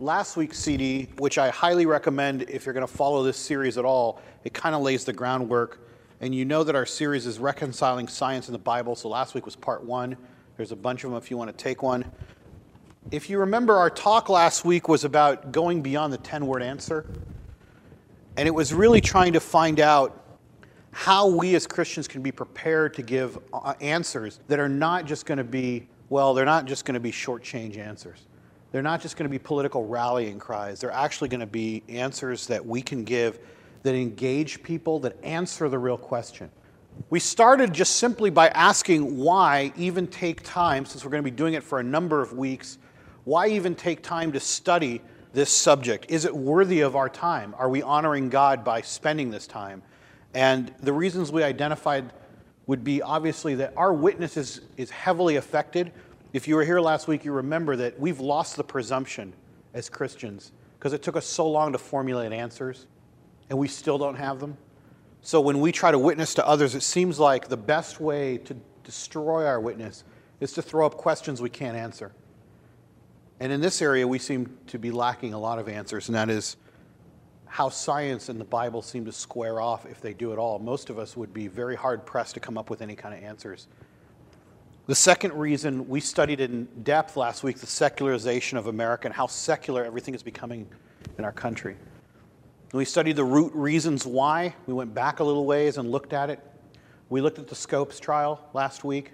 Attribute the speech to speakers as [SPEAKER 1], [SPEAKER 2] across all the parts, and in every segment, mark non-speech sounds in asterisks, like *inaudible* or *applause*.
[SPEAKER 1] last week's CD, which I highly recommend if you're going to follow this series at all, it kind of lays the groundwork. And you know that our series is Reconciling Science and the Bible. So last week was part one. There's a bunch of them if you want to take one. If you remember, our talk last week was about going beyond the 10 word answer. And it was really trying to find out how we as Christians can be prepared to give uh, answers that are not just going to be, well, they're not just going to be short-change answers. They're not just going to be political rallying cries. They're actually going to be answers that we can give that engage people, that answer the real question. We started just simply by asking why even take time, since we're going to be doing it for a number of weeks, why even take time to study this subject? Is it worthy of our time? Are we honoring God by spending this time? And the reasons we identified would be obviously that our witness is, is heavily affected. If you were here last week, you remember that we've lost the presumption as Christians because it took us so long to formulate answers and we still don't have them. So when we try to witness to others, it seems like the best way to destroy our witness is to throw up questions we can't answer. And in this area, we seem to be lacking a lot of answers, and that is how science and the Bible seem to square off if they do at all. Most of us would be very hard pressed to come up with any kind of answers. The second reason we studied in depth last week the secularization of America and how secular everything is becoming in our country. We studied the root reasons why. We went back a little ways and looked at it. We looked at the Scopes trial last week,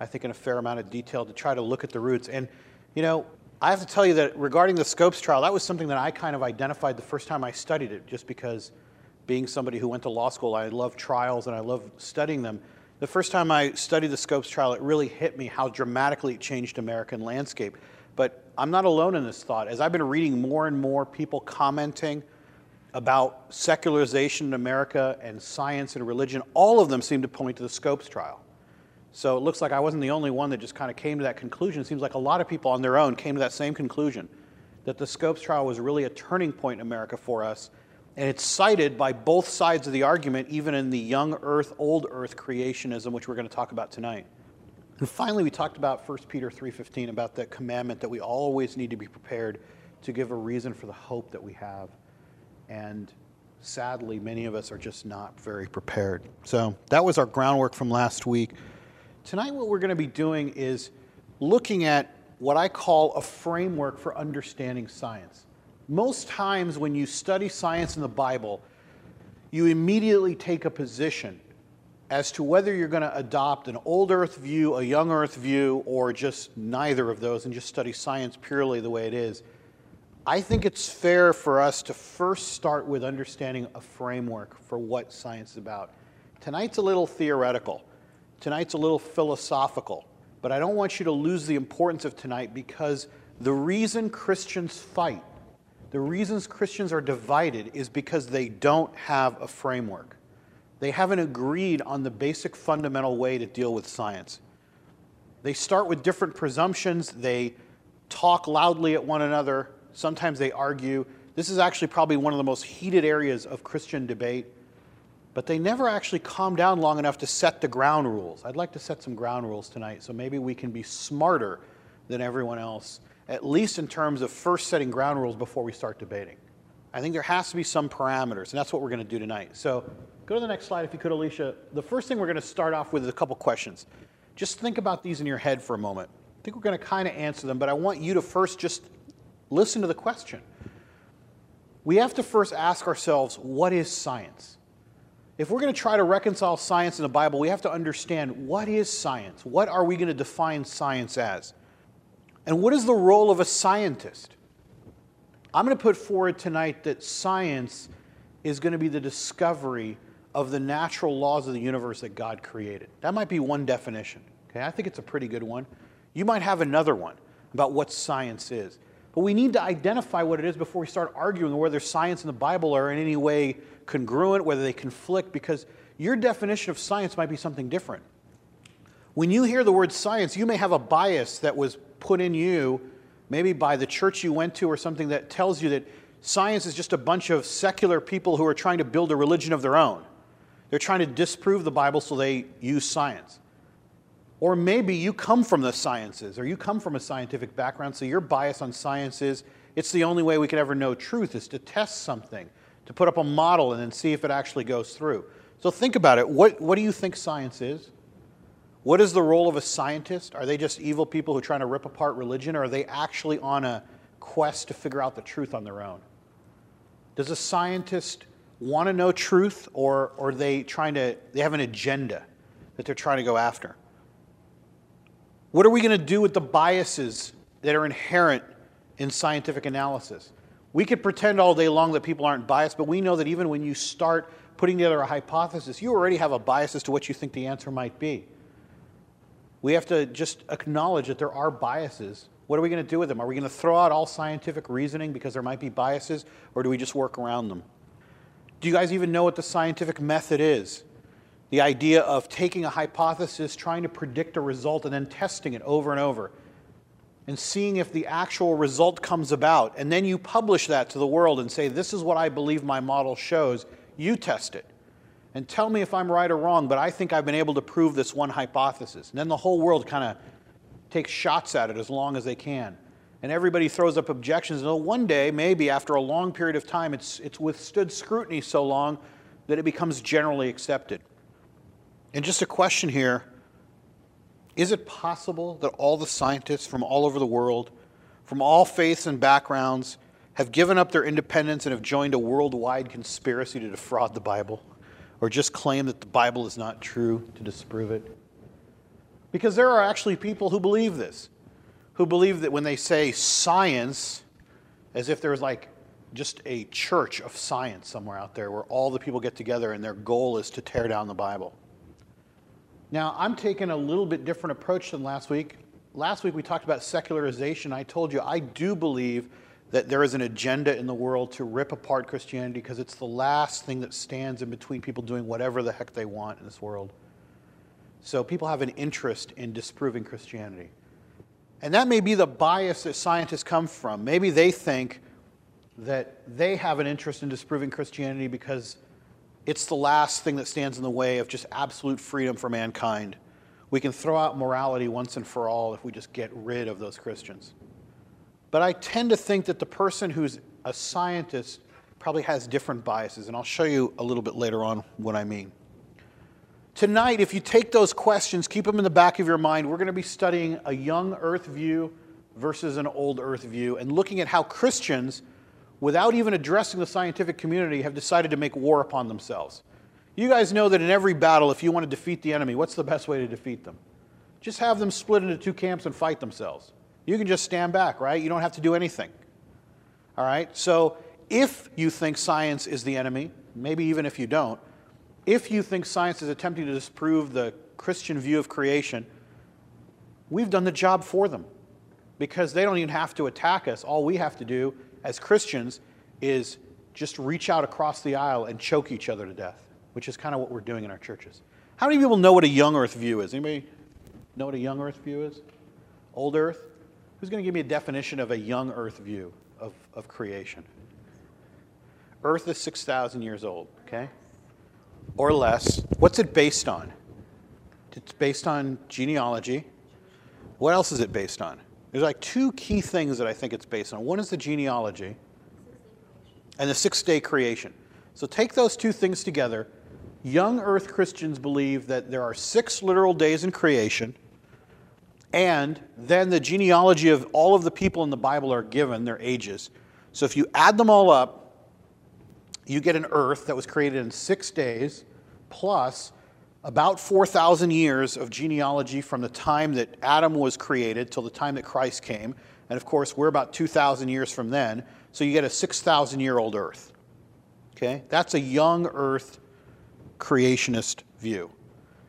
[SPEAKER 1] I think in a fair amount of detail to try to look at the roots. And, you know, I have to tell you that regarding the Scopes trial, that was something that I kind of identified the first time I studied it, just because being somebody who went to law school, I love trials and I love studying them. The first time I studied the Scopes trial, it really hit me how dramatically it changed American landscape. But I'm not alone in this thought. As I've been reading more and more people commenting about secularization in America and science and religion, all of them seem to point to the Scopes trial. So it looks like I wasn't the only one that just kind of came to that conclusion. It seems like a lot of people on their own came to that same conclusion that the Scopes trial was really a turning point in America for us. And it's cited by both sides of the argument, even in the young earth, old earth creationism, which we're going to talk about tonight. And finally, we talked about 1 Peter 3.15, about the commandment that we always need to be prepared to give a reason for the hope that we have. And sadly, many of us are just not very prepared. So that was our groundwork from last week. Tonight, what we're going to be doing is looking at what I call a framework for understanding science. Most times, when you study science in the Bible, you immediately take a position as to whether you're going to adopt an old earth view, a young earth view, or just neither of those and just study science purely the way it is. I think it's fair for us to first start with understanding a framework for what science is about. Tonight's a little theoretical, tonight's a little philosophical, but I don't want you to lose the importance of tonight because the reason Christians fight, the reasons Christians are divided, is because they don't have a framework. They haven't agreed on the basic fundamental way to deal with science. They start with different presumptions, they talk loudly at one another, Sometimes they argue. This is actually probably one of the most heated areas of Christian debate. But they never actually calm down long enough to set the ground rules. I'd like to set some ground rules tonight so maybe we can be smarter than everyone else, at least in terms of first setting ground rules before we start debating. I think there has to be some parameters, and that's what we're going to do tonight. So go to the next slide if you could, Alicia. The first thing we're going to start off with is a couple questions. Just think about these in your head for a moment. I think we're going to kind of answer them, but I want you to first just Listen to the question. We have to first ask ourselves what is science? If we're going to try to reconcile science and the Bible, we have to understand what is science? What are we going to define science as? And what is the role of a scientist? I'm going to put forward tonight that science is going to be the discovery of the natural laws of the universe that God created. That might be one definition. Okay, I think it's a pretty good one. You might have another one about what science is. But we need to identify what it is before we start arguing whether science and the Bible are in any way congruent, whether they conflict, because your definition of science might be something different. When you hear the word science, you may have a bias that was put in you, maybe by the church you went to or something that tells you that science is just a bunch of secular people who are trying to build a religion of their own. They're trying to disprove the Bible, so they use science. Or maybe you come from the sciences or you come from a scientific background, so your bias on science is It's the only way we can ever know truth is to test something, to put up a model and then see if it actually goes through. So think about it. What, what do you think science is? What is the role of a scientist? Are they just evil people who are trying to rip apart religion, or are they actually on a quest to figure out the truth on their own? Does a scientist want to know truth, or, or are they trying to, they have an agenda that they're trying to go after? What are we going to do with the biases that are inherent in scientific analysis? We could pretend all day long that people aren't biased, but we know that even when you start putting together a hypothesis, you already have a bias as to what you think the answer might be. We have to just acknowledge that there are biases. What are we going to do with them? Are we going to throw out all scientific reasoning because there might be biases, or do we just work around them? Do you guys even know what the scientific method is? The idea of taking a hypothesis, trying to predict a result, and then testing it over and over and seeing if the actual result comes about. And then you publish that to the world and say, This is what I believe my model shows. You test it and tell me if I'm right or wrong, but I think I've been able to prove this one hypothesis. And then the whole world kind of takes shots at it as long as they can. And everybody throws up objections. And one day, maybe after a long period of time, it's, it's withstood scrutiny so long that it becomes generally accepted. And just a question here is it possible that all the scientists from all over the world, from all faiths and backgrounds, have given up their independence and have joined a worldwide conspiracy to defraud the Bible? Or just claim that the Bible is not true to disprove it. Because there are actually people who believe this, who believe that when they say science, as if there's like just a church of science somewhere out there where all the people get together and their goal is to tear down the Bible. Now, I'm taking a little bit different approach than last week. Last week we talked about secularization. I told you I do believe that there is an agenda in the world to rip apart Christianity because it's the last thing that stands in between people doing whatever the heck they want in this world. So people have an interest in disproving Christianity. And that may be the bias that scientists come from. Maybe they think that they have an interest in disproving Christianity because it's the last thing that stands in the way of just absolute freedom for mankind. We can throw out morality once and for all if we just get rid of those Christians. But I tend to think that the person who's a scientist probably has different biases, and I'll show you a little bit later on what I mean. Tonight, if you take those questions, keep them in the back of your mind, we're going to be studying a young earth view versus an old earth view and looking at how Christians, without even addressing the scientific community, have decided to make war upon themselves. You guys know that in every battle, if you want to defeat the enemy, what's the best way to defeat them? Just have them split into two camps and fight themselves. You can just stand back, right? You don't have to do anything. All right? So if you think science is the enemy, maybe even if you don't, if you think science is attempting to disprove the Christian view of creation, we've done the job for them because they don't even have to attack us. All we have to do as Christians is just reach out across the aisle and choke each other to death, which is kind of what we're doing in our churches. How many people know what a young earth view is? Anybody know what a young earth view is? Old earth? Who's going to give me a definition of a young Earth view of, of creation? Earth is 6,000 years old, okay? Or less. What's it based on? It's based on genealogy. What else is it based on? There's like two key things that I think it's based on. One is the genealogy and the six day creation. So take those two things together. Young earth Christians believe that there are six literal days in creation and then the genealogy of all of the people in the Bible are given, their ages. So if you add them all up, you get an earth that was created in six days, plus about 4,000 years of genealogy from the time that Adam was created till the time that Christ came. And of course, we're about 2,000 years from then. So you get a 6,000 year old earth. Okay? That's a young earth creationist view.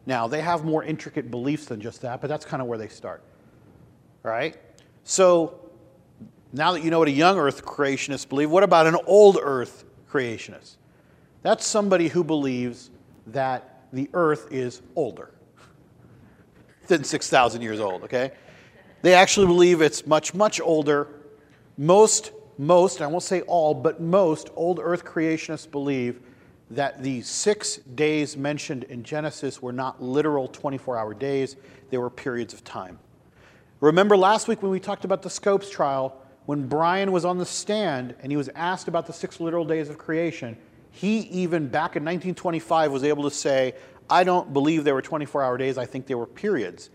[SPEAKER 1] Now, they have more intricate beliefs than just that, but that's kind of where they start. Right? So, now that you know what a young earth creationist believe, what about an old earth creationist? That's somebody who believes that the earth is older than 6,000 years old, okay? They actually believe it's much, much older. Most, most, I won't say all, but most old earth creationists believe that the six days mentioned in Genesis were not literal 24 hour days, they were periods of time. Remember last week when we talked about the Scopes trial, when Bryan was on the stand and he was asked about the six literal days of creation, he even back in 1925 was able to say, I don't believe there were 24 hour days, I think there were periods.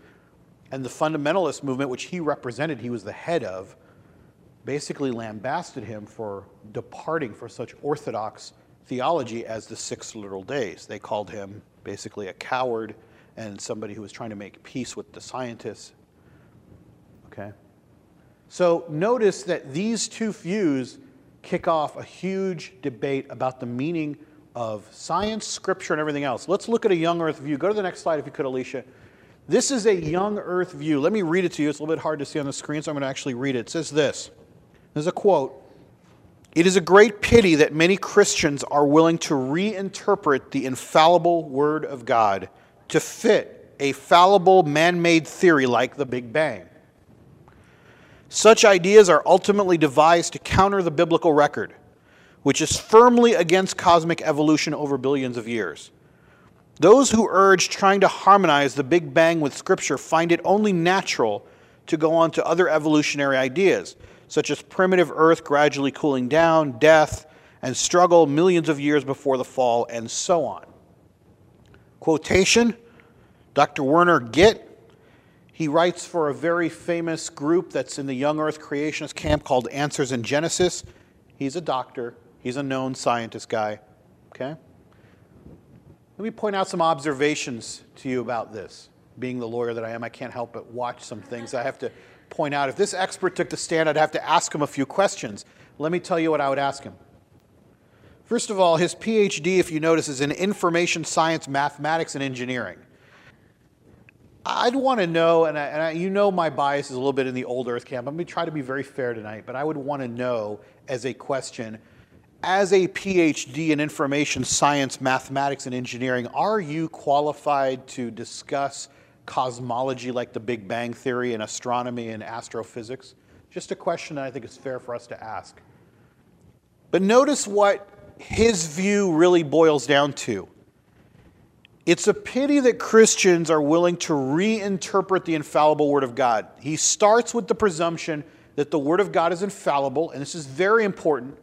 [SPEAKER 1] And the fundamentalist movement, which he represented, he was the head of, basically lambasted him for departing for such orthodox theology as the six literal days. They called him basically a coward and somebody who was trying to make peace with the scientists. Okay? So notice that these two views kick off a huge debate about the meaning of science, scripture, and everything else. Let's look at a young earth view. Go to the next slide if you could, Alicia. This is a young earth view. Let me read it to you. It's a little bit hard to see on the screen, so I'm going to actually read it. It says this There's a quote It is a great pity that many Christians are willing to reinterpret the infallible Word of God to fit a fallible man made theory like the Big Bang. Such ideas are ultimately devised to counter the biblical record, which is firmly against cosmic evolution over billions of years. Those who urge trying to harmonize the Big Bang with Scripture find it only natural to go on to other evolutionary ideas, such as primitive Earth gradually cooling down, death, and struggle millions of years before the fall, and so on. Quotation Dr. Werner Gitt, he writes for a very famous group that's in the young earth creationist camp called Answers in Genesis. He's a doctor, he's a known scientist guy. Okay? Let me point out some observations to you about this. Being the lawyer that I am, I can't help but watch some things I have to point out. If this expert took the stand, I'd have to ask him a few questions. Let me tell you what I would ask him. First of all, his PhD, if you notice, is in information science, mathematics, and engineering. I'd want to know, and, I, and I, you know my bias is a little bit in the old Earth camp. I'm going to try to be very fair tonight, but I would want to know as a question, as a PhD in information science, mathematics, and engineering, are you qualified to discuss cosmology like the Big Bang Theory and astronomy and astrophysics? Just a question that I think is fair for us to ask. But notice what his view really boils down to. It's a pity that Christians are willing to reinterpret the infallible Word of God. He starts with the presumption that the Word of God is infallible, and this is very important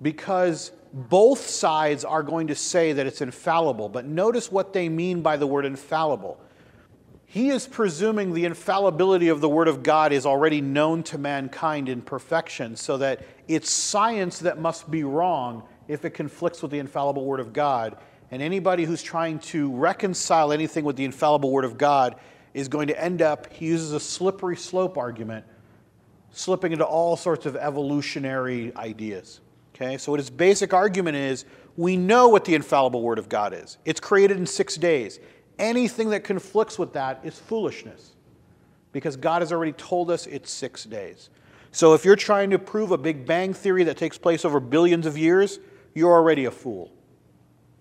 [SPEAKER 1] because both sides are going to say that it's infallible. But notice what they mean by the word infallible. He is presuming the infallibility of the Word of God is already known to mankind in perfection, so that it's science that must be wrong if it conflicts with the infallible Word of God. And anybody who's trying to reconcile anything with the infallible Word of God is going to end up, he uses a slippery slope argument, slipping into all sorts of evolutionary ideas. Okay, so his basic argument is we know what the infallible Word of God is. It's created in six days. Anything that conflicts with that is foolishness because God has already told us it's six days. So if you're trying to prove a Big Bang theory that takes place over billions of years, you're already a fool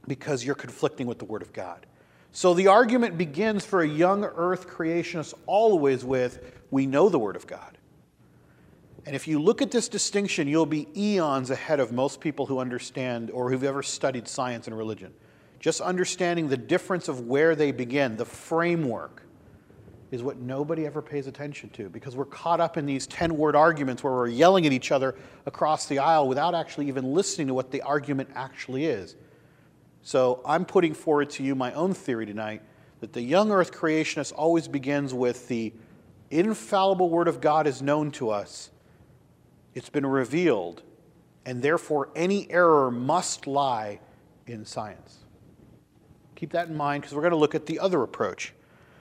[SPEAKER 1] because you're conflicting with the Word of God. So the argument begins for a young earth creationist always with we know the Word of God. And if you look at this distinction, you'll be eons ahead of most people who understand or who've ever studied science and religion. Just understanding the difference of where they begin, the framework, is what nobody ever pays attention to because we're caught up in these 10 word arguments where we're yelling at each other across the aisle without actually even listening to what the argument actually is. So I'm putting forward to you my own theory tonight that the young earth creationist always begins with the infallible word of God is known to us, it's been revealed, and therefore any error must lie in science. Keep that in mind because we're going to look at the other approach.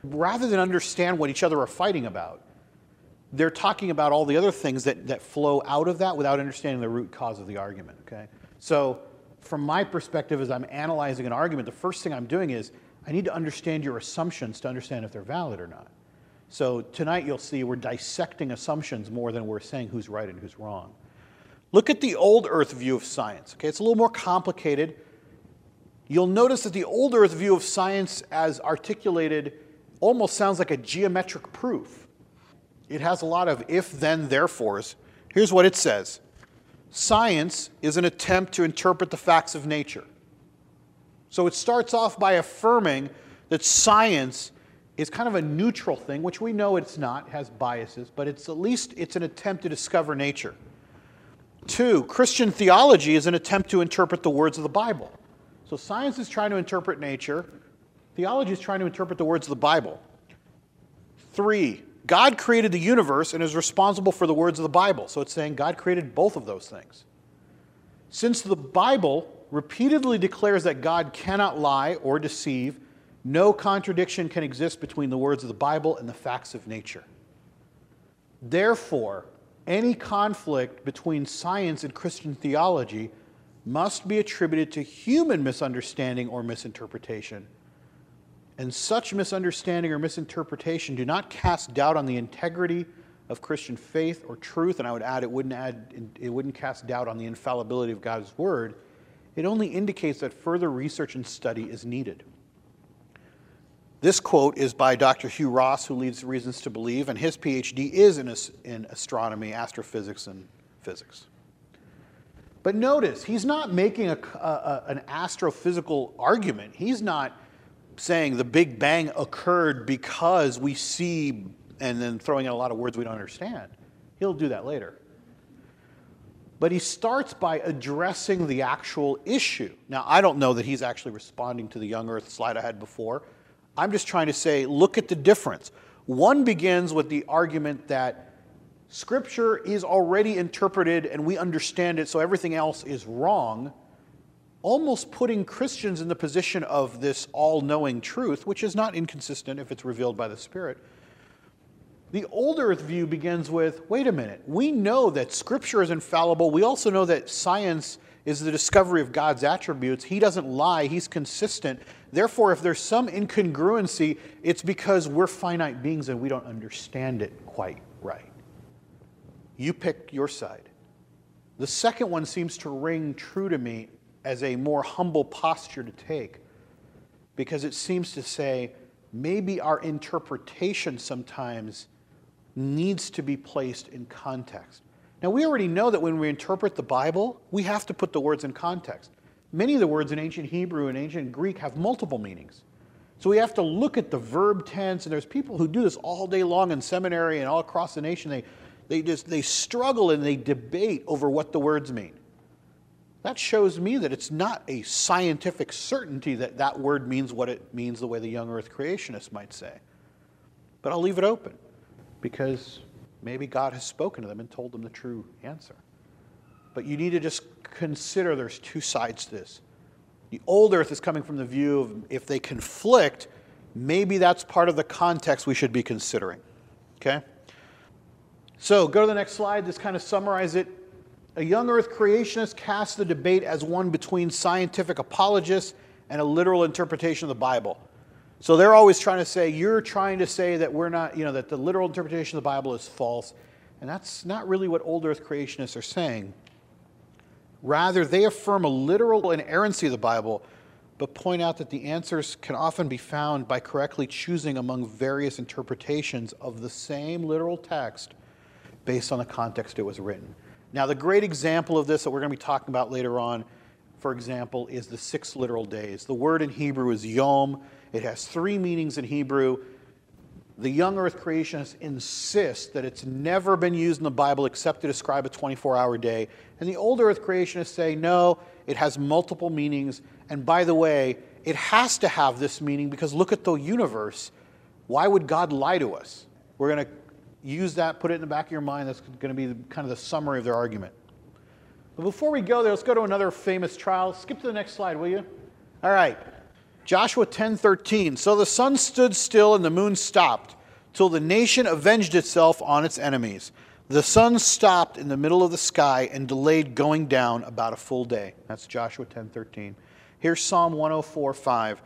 [SPEAKER 1] Rather than understand what each other are fighting about, they're talking about all the other things that, that flow out of that without understanding the root cause of the argument. Okay? So, from my perspective, as I'm analyzing an argument, the first thing I'm doing is I need to understand your assumptions to understand if they're valid or not. So, tonight you'll see we're dissecting assumptions more than we're saying who's right and who's wrong. Look at the old earth view of science. Okay, it's a little more complicated you'll notice that the old Earth view of science as articulated almost sounds like a geometric proof. It has a lot of if, then, therefores. Here's what it says Science is an attempt to interpret the facts of nature. So it starts off by affirming that science is kind of a neutral thing, which we know it's not, has biases, but it's at least it's an attempt to discover nature. Two, Christian theology is an attempt to interpret the words of the Bible. So science is trying to interpret nature, theology is trying to interpret the words of the Bible. Three, God created the universe and is responsible for the words of the Bible. So it's saying God created both of those things. Since the Bible repeatedly declares that God cannot lie or deceive, no contradiction can exist between the words of the Bible and the facts of nature. Therefore, any conflict between science and Christian theology must be attributed to human misunderstanding or misinterpretation. And such misunderstanding or misinterpretation do not cast doubt on the integrity of Christian faith or truth, and I would add it wouldn't add it wouldn't cast doubt on the infallibility of God's word. It only indicates that further research and study is needed. This quote is by Dr. Hugh Ross, who leads Reasons to Believe, and his PhD is in, in astronomy, astrophysics, and physics. But notice, he's not making a, a, an astrophysical argument. He's not saying the Big Bang occurred because we see and then throwing in a lot of words we don't understand. He'll do that later. But he starts by addressing the actual issue. Now, I don't know that he's actually responding to the young earth slide I had before. I'm just trying to say, look at the difference. One begins with the argument that Scripture is already interpreted and we understand it, so everything else is wrong, almost putting Christians in the position of this all knowing truth, which is not inconsistent if it's revealed by the Spirit. The old earth view begins with wait a minute, we know that Scripture is infallible. We also know that science is the discovery of God's attributes. He doesn't lie, He's consistent. Therefore, if there's some incongruency, it's because we're finite beings and we don't understand it quite right. You pick your side. The second one seems to ring true to me as a more humble posture to take because it seems to say maybe our interpretation sometimes needs to be placed in context. Now, we already know that when we interpret the Bible, we have to put the words in context. Many of the words in ancient Hebrew and ancient Greek have multiple meanings. So we have to look at the verb tense, and there's people who do this all day long in seminary and all across the nation. They, they just they struggle and they debate over what the words mean. That shows me that it's not a scientific certainty that that word means what it means the way the young earth creationists might say. But I'll leave it open because maybe God has spoken to them and told them the true answer. But you need to just consider there's two sides to this. The old earth is coming from the view of if they conflict, maybe that's part of the context we should be considering. Okay? So go to the next slide. This kind of summarizes it. A young earth creationist casts the debate as one between scientific apologists and a literal interpretation of the Bible. So they're always trying to say, you're trying to say that we're not, you know, that the literal interpretation of the Bible is false. And that's not really what old earth creationists are saying. Rather, they affirm a literal inerrancy of the Bible, but point out that the answers can often be found by correctly choosing among various interpretations of the same literal text based on the context it was written. Now, the great example of this that we're going to be talking about later on, for example, is the six literal days. The word in Hebrew is yom. It has three meanings in Hebrew. The young earth creationists insist that it's never been used in the Bible except to describe a 24 hour day. And the old earth creationists say, no, it has multiple meanings. And by the way, it has to have this meaning because look at the universe. Why would God lie to us? We're going to use that, put it in the back of your mind. That's going to be kind of the summary of their argument. But before we go there, let's go to another famous trial. Skip to the next slide, will you? All right. Joshua 10:13. So the sun stood still and the moon stopped till the nation avenged itself on its enemies. The sun stopped in the middle of the sky and delayed going down about a full day. That's Joshua 10:13. Here's Psalm 104:5.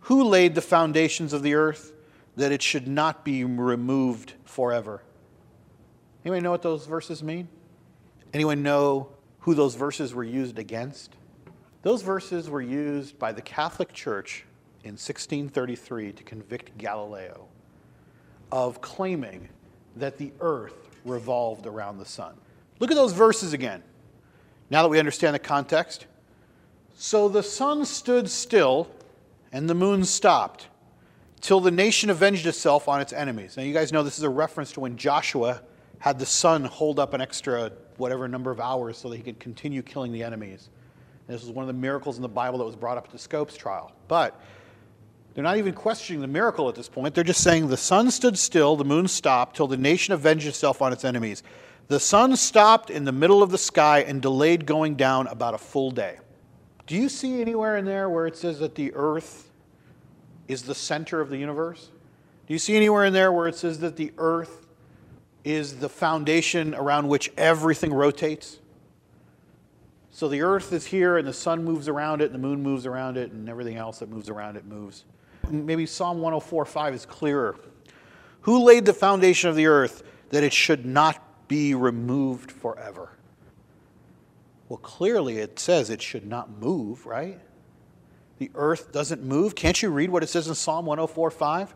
[SPEAKER 1] Who laid the foundations of the earth that it should not be removed forever? Anyone know what those verses mean? Anyone know who those verses were used against? Those verses were used by the Catholic Church in 1633 to convict Galileo of claiming that the earth revolved around the sun. Look at those verses again. Now that we understand the context. So the sun stood still and the moon stopped till the nation avenged itself on its enemies. Now, you guys know this is a reference to when Joshua had the sun hold up an extra whatever number of hours so that he could continue killing the enemies. And this was one of the miracles in the Bible that was brought up at the Scopes trial. But they're not even questioning the miracle at this point. They're just saying the sun stood still, the moon stopped, till the nation avenged itself on its enemies. The sun stopped in the middle of the sky and delayed going down about a full day. Do you see anywhere in there where it says that the earth is the center of the universe? Do you see anywhere in there where it says that the earth is the foundation around which everything rotates? So the earth is here and the sun moves around it and the moon moves around it and everything else that moves around it moves. Maybe Psalm 104:5 is clearer. Who laid the foundation of the earth that it should not be removed forever? Well, clearly it says it should not move, right? The earth doesn't move. Can't you read what it says in Psalm 104:5?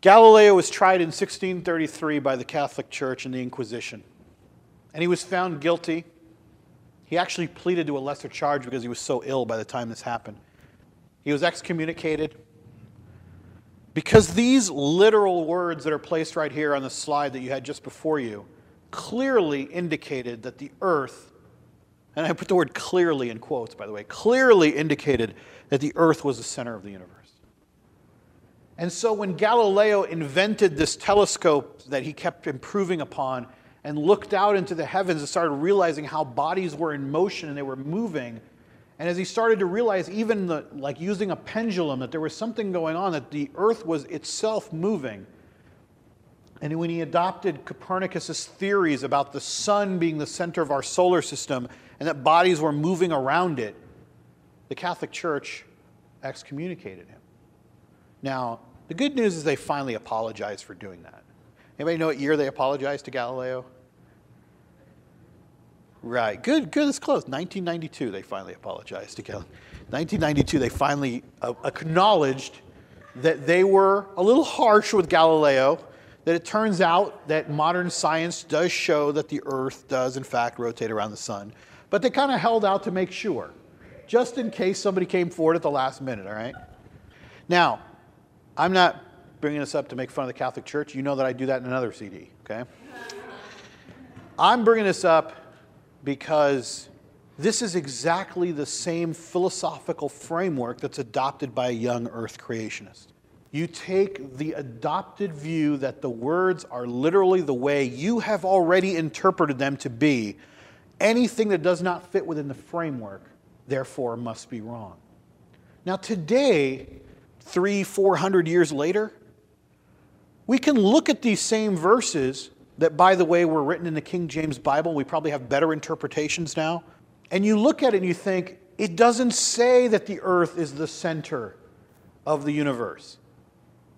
[SPEAKER 1] Galileo was tried in 1633 by the Catholic Church in the Inquisition, and he was found guilty. He actually pleaded to a lesser charge because he was so ill by the time this happened. He was excommunicated. Because these literal words that are placed right here on the slide that you had just before you clearly indicated that the earth and I put the word clearly in quotes, by the way, clearly indicated that the earth was the center of the universe. And so when Galileo invented this telescope that he kept improving upon and looked out into the heavens and started realizing how bodies were in motion and they were moving, and as he started to realize, even the, like using a pendulum, that there was something going on, that the earth was itself moving, and when he adopted Copernicus's theories about the sun being the center of our solar system and that bodies were moving around it, the Catholic Church excommunicated him. Now, the good news is they finally apologized for doing that. Anybody know what year they apologized to Galileo? Right. Good, good. It's close. 1992, they finally apologized to Galileo. 1992, they finally uh, acknowledged that they were a little harsh with Galileo that it turns out that modern science does show that the Earth does, in fact, rotate around the sun. But they kind of held out to make sure, just in case somebody came forward at the last minute, all right? Now, I'm not bringing this up to make fun of the Catholic Church. You know that I do that in another CD, okay? I'm bringing this up because this is exactly the same philosophical framework that's adopted by a young earth creationist. You take the adopted view that the words are literally the way you have already interpreted them to be. Anything that does not fit within the framework, therefore, must be wrong. Now, today, three, four hundred years later, we can look at these same verses that, by the way, were written in the King James Bible. We probably have better interpretations now. And you look at it and you think, it doesn't say that the earth is the center of the universe.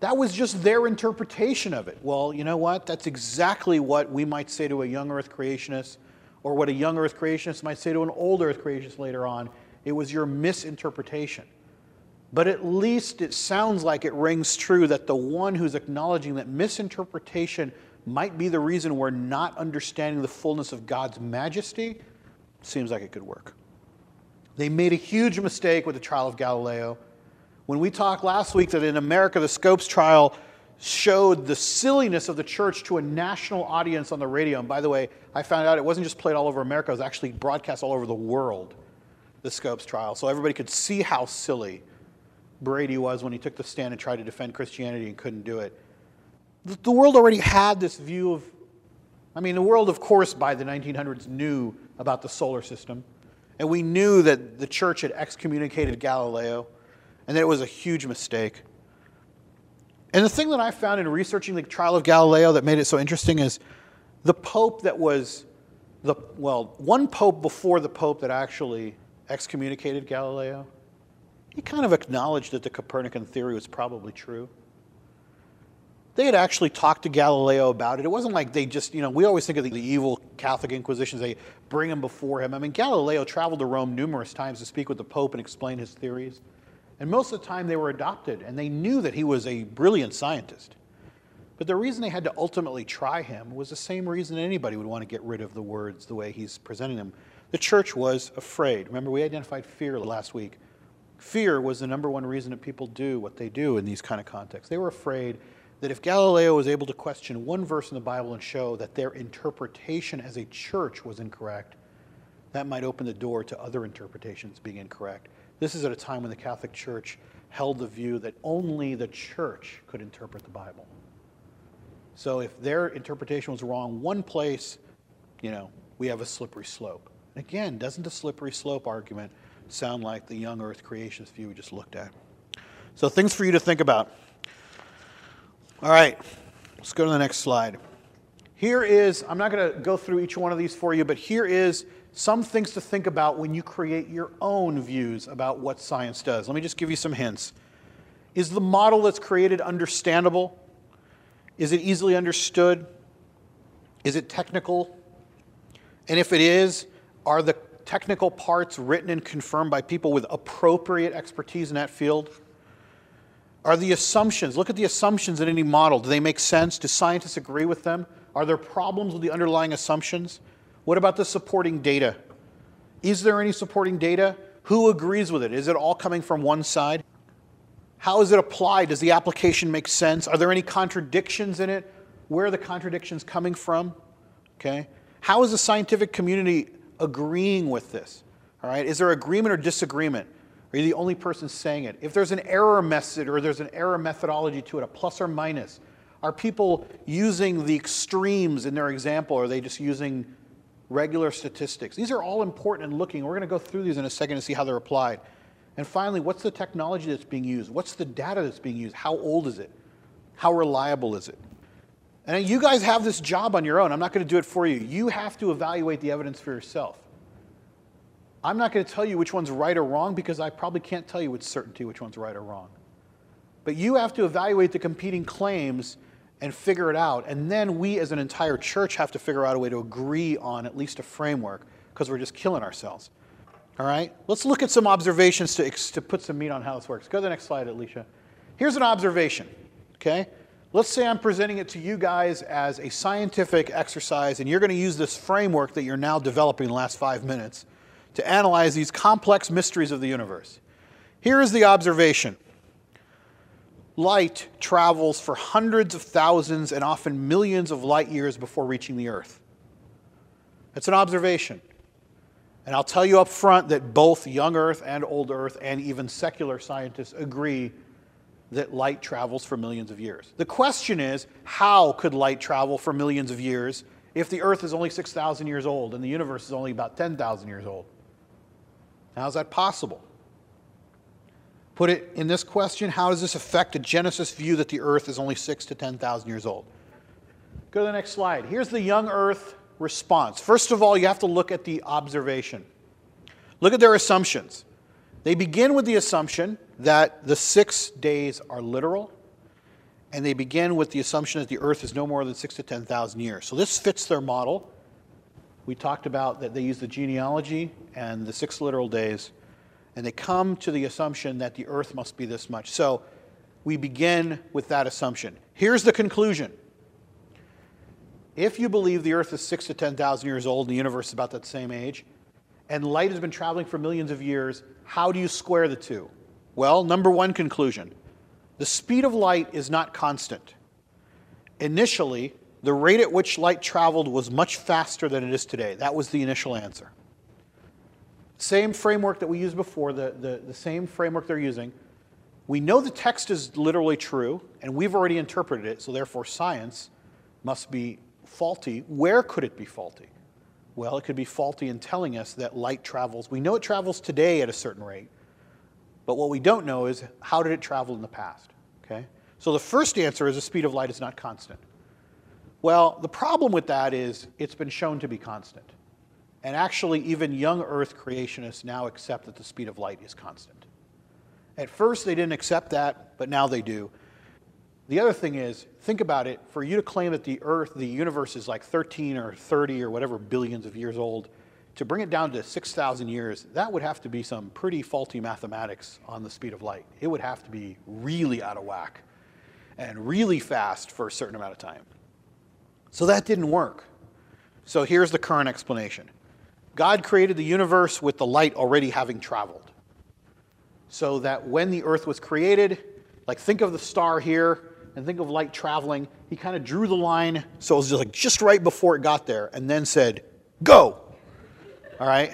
[SPEAKER 1] That was just their interpretation of it. Well, you know what? That's exactly what we might say to a young earth creationist, or what a young earth creationist might say to an old earth creationist later on. It was your misinterpretation. But at least it sounds like it rings true that the one who's acknowledging that misinterpretation might be the reason we're not understanding the fullness of God's majesty seems like it could work. They made a huge mistake with the trial of Galileo. When we talked last week that in America, the Scopes trial showed the silliness of the church to a national audience on the radio. And by the way, I found out it wasn't just played all over America, it was actually broadcast all over the world, the Scopes trial. So everybody could see how silly Brady was when he took the stand and tried to defend Christianity and couldn't do it. The world already had this view of, I mean, the world, of course, by the 1900s knew about the solar system. And we knew that the church had excommunicated Galileo and that it was a huge mistake. And the thing that I found in researching the trial of Galileo that made it so interesting is the pope that was the well, one pope before the pope that actually excommunicated Galileo, he kind of acknowledged that the Copernican theory was probably true. They had actually talked to Galileo about it. It wasn't like they just, you know, we always think of the, the evil Catholic Inquisitions, they bring him before him. I mean, Galileo traveled to Rome numerous times to speak with the Pope and explain his theories. And most of the time they were adopted, and they knew that he was a brilliant scientist. But the reason they had to ultimately try him was the same reason anybody would want to get rid of the words the way he's presenting them. The church was afraid. Remember, we identified fear last week. Fear was the number one reason that people do what they do in these kind of contexts. They were afraid that if Galileo was able to question one verse in the Bible and show that their interpretation as a church was incorrect, that might open the door to other interpretations being incorrect. This is at a time when the Catholic Church held the view that only the church could interpret the Bible. So if their interpretation was wrong one place, you know, we have a slippery slope. Again, doesn't the slippery slope argument sound like the young earth creationist view we just looked at? So things for you to think about. All right, let's go to the next slide. Here is, I'm not going to go through each one of these for you, but here is some things to think about when you create your own views about what science does. Let me just give you some hints. Is the model that's created understandable? Is it easily understood? Is it technical? And if it is, are the technical parts written and confirmed by people with appropriate expertise in that field? Are the assumptions, look at the assumptions in any model, do they make sense? Do scientists agree with them? Are there problems with the underlying assumptions? What about the supporting data? Is there any supporting data? Who agrees with it? Is it all coming from one side? How is it applied? Does the application make sense? Are there any contradictions in it? Where are the contradictions coming from? Okay. How is the scientific community agreeing with this? All right. Is there agreement or disagreement? Are you the only person saying it? If there's an error method or there's an error methodology to it, a plus or minus, are people using the extremes in their example? Or are they just using regular statistics. These are all important and looking. We're going to go through these in a second to see how they're applied. And finally, what's the technology that's being used? What's the data that's being used? How old is it? How reliable is it? And you guys have this job on your own. I'm not going to do it for you. You have to evaluate the evidence for yourself. I'm not going to tell you which one's right or wrong because I probably can't tell you with certainty which one's right or wrong. But you have to evaluate the competing claims and figure it out. And then we as an entire church have to figure out a way to agree on at least a framework because we're just killing ourselves. All right? Let's look at some observations to, to put some meat on how this works. Go to the next slide, Alicia. Here's an observation, okay? Let's say I'm presenting it to you guys as a scientific exercise, and you're going to use this framework that you're now developing in the last five minutes to analyze these complex mysteries of the universe. Here is the observation light travels for hundreds of thousands and often millions of light years before reaching the Earth. It's an observation. And I'll tell you up front that both young Earth and old Earth and even secular scientists agree that light travels for millions of years. The question is how could light travel for millions of years if the Earth is only 6,000 years old and the universe is only about 10,000 years old? How is that possible? Put it in this question how does this affect a Genesis view that the earth is only six to 10,000 years old? Go to the next slide. Here's the young earth response. First of all, you have to look at the observation. Look at their assumptions. They begin with the assumption that the six days are literal, and they begin with the assumption that the earth is no more than six to 10,000 years. So this fits their model. We talked about that they use the genealogy and the six literal days and they come to the assumption that the earth must be this much. So we begin with that assumption. Here's the conclusion. If you believe the earth is 6 to 10,000 years old and the universe is about that same age, and light has been traveling for millions of years, how do you square the two? Well, number one conclusion the speed of light is not constant. Initially, the rate at which light traveled was much faster than it is today. That was the initial answer. Same framework that we used before, the, the, the same framework they're using. We know the text is literally true, and we've already interpreted it, so therefore science must be faulty. Where could it be faulty? Well, it could be faulty in telling us that light travels. We know it travels today at a certain rate, but what we don't know is how did it travel in the past? Okay? So the first answer is the speed of light is not constant. Well, the problem with that is it's been shown to be constant. And actually, even young Earth creationists now accept that the speed of light is constant. At first, they didn't accept that, but now they do. The other thing is, think about it for you to claim that the Earth, the universe is like 13 or 30 or whatever billions of years old, to bring it down to 6,000 years, that would have to be some pretty faulty mathematics on the speed of light. It would have to be really out of whack and really fast for a certain amount of time. So that didn't work. So here's the current explanation God created the universe with the light already having traveled. so that when the earth was created, like think of the star here and think of light traveling, he kind of drew the line so it was just like just right before it got there and then said, Go. All right?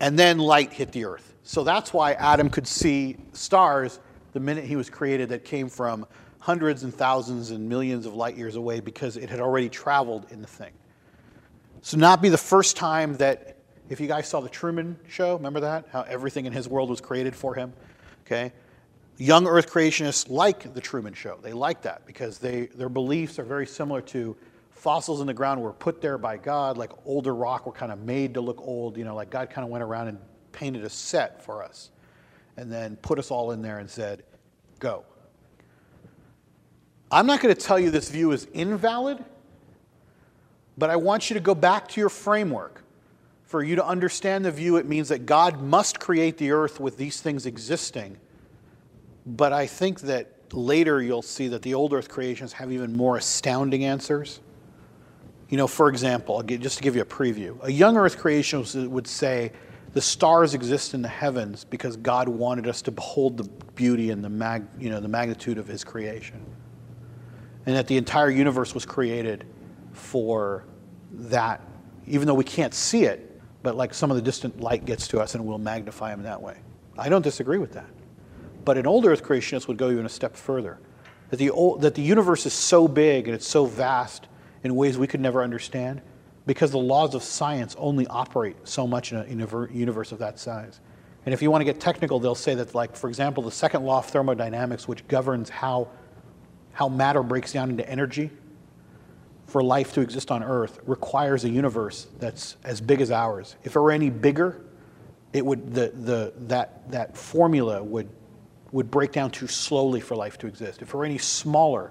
[SPEAKER 1] And then light hit the earth. So that's why Adam could see stars the minute he was created that came from hundreds and thousands and millions of light years away because it had already traveled in the thing. So, not be the first time that, if you guys saw the Truman Show, remember that? How everything in his world was created for him? Okay? Young Earth creationists like the Truman Show. They like that because they, their beliefs are very similar to fossils in the ground were put there by God, like older rock were kind of made to look old, you know, like God kind of went around and painted a set for us and then put us all in there and said, go. I'm not going to tell you this view is invalid, but I want you to go back to your framework. For you to understand the view, it means that God must create the earth with these things existing. But I think that later you'll see that the old earth creations have even more astounding answers. You know, for example, just to give you a preview, a young earth creationist would say the stars exist in the heavens because God wanted us to behold the beauty and the, mag, you know, the magnitude of his creation and that the entire universe was created for that, even though we can't see it, but like some of the distant light gets to us and we'll magnify them that way. I don't disagree with that. But an old earth creationist would go even a step further. That the, old, that the universe is so big and it's so vast in ways we could never understand because the laws of science only operate so much in a, in a universe of that size. And if you want to get technical, they'll say that, like, for example, the second law of thermodynamics, which governs how how matter breaks down into energy for life to exist on Earth requires a universe that's as big as ours. If it were any bigger, it would the, the that that formula would would break down too slowly for life to exist. If it were any smaller,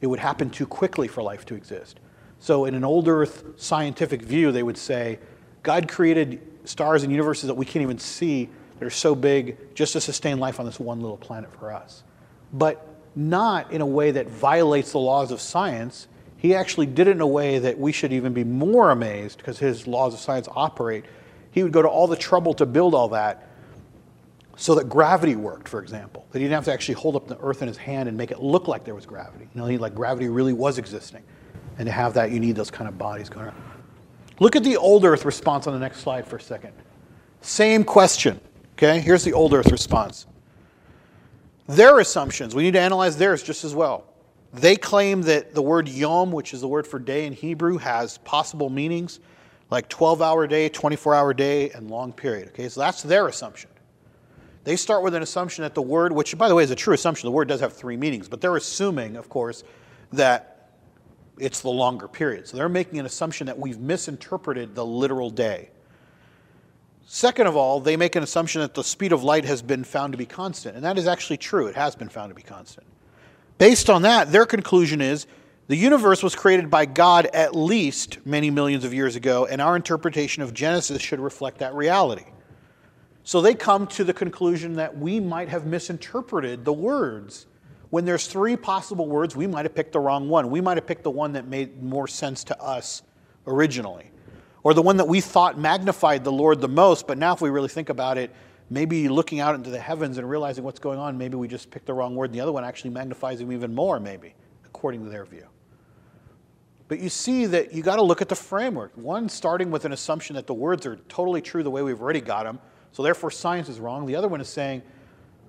[SPEAKER 1] it would happen too quickly for life to exist. So in an old Earth scientific view, they would say God created stars and universes that we can't even see that are so big just to sustain life on this one little planet for us. But not in a way that violates the laws of science. He actually did it in a way that we should even be more amazed because his laws of science operate. He would go to all the trouble to build all that so that gravity worked, for example. That he didn't have to actually hold up the earth in his hand and make it look like there was gravity. You know, like gravity really was existing. And to have that, you need those kind of bodies going around. Look at the old earth response on the next slide for a second. Same question. Okay, here's the old earth response their assumptions. We need to analyze theirs just as well. They claim that the word yom, which is the word for day in Hebrew, has possible meanings like 12 hour day, 24 hour day, and long period. Okay, so that's their assumption. They start with an assumption that the word, which by the way is a true assumption, the word does have three meanings, but they're assuming, of course, that it's the longer period. So they're making an assumption that we've misinterpreted the literal day. Second of all, they make an assumption that the speed of light has been found to be constant, and that is actually true. It has been found to be constant. Based on that, their conclusion is the universe was created by God at least many millions of years ago, and our interpretation of Genesis should reflect that reality. So they come to the conclusion that we might have misinterpreted the words. When there's three possible words, we might have picked the wrong one. We might have picked the one that made more sense to us originally or the one that we thought magnified the Lord the most, but now if we really think about it, maybe looking out into the heavens and realizing what's going on, maybe we just picked the wrong word, and the other one actually magnifies him even more, maybe, according to their view. But you see that you got to look at the framework. One, starting with an assumption that the words are totally true the way we've already got them, so therefore science is wrong. The other one is saying,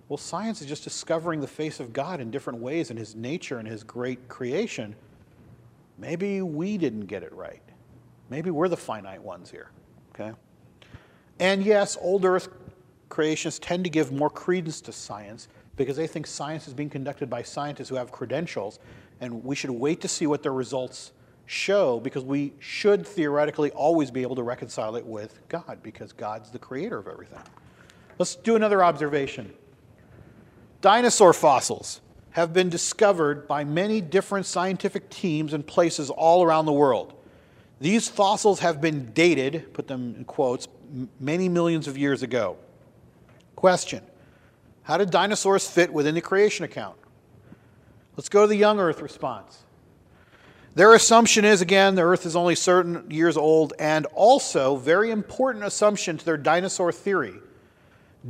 [SPEAKER 1] well, science is just discovering the face of God in different ways in his nature and his great creation. Maybe we didn't get it right. Maybe we're the finite ones here, okay? And yes, old earth creationists tend to give more credence to science because they think science is being conducted by scientists who have credentials, and we should wait to see what their results show because we should theoretically always be able to reconcile it with God because God's the creator of everything. Let's do another observation. Dinosaur fossils have been discovered by many different scientific teams and places all around the world. These fossils have been dated, put them in quotes, many millions of years ago. Question How did dinosaurs fit within the creation account? Let's go to the young Earth response. Their assumption is again, the Earth is only certain years old, and also, very important assumption to their dinosaur theory.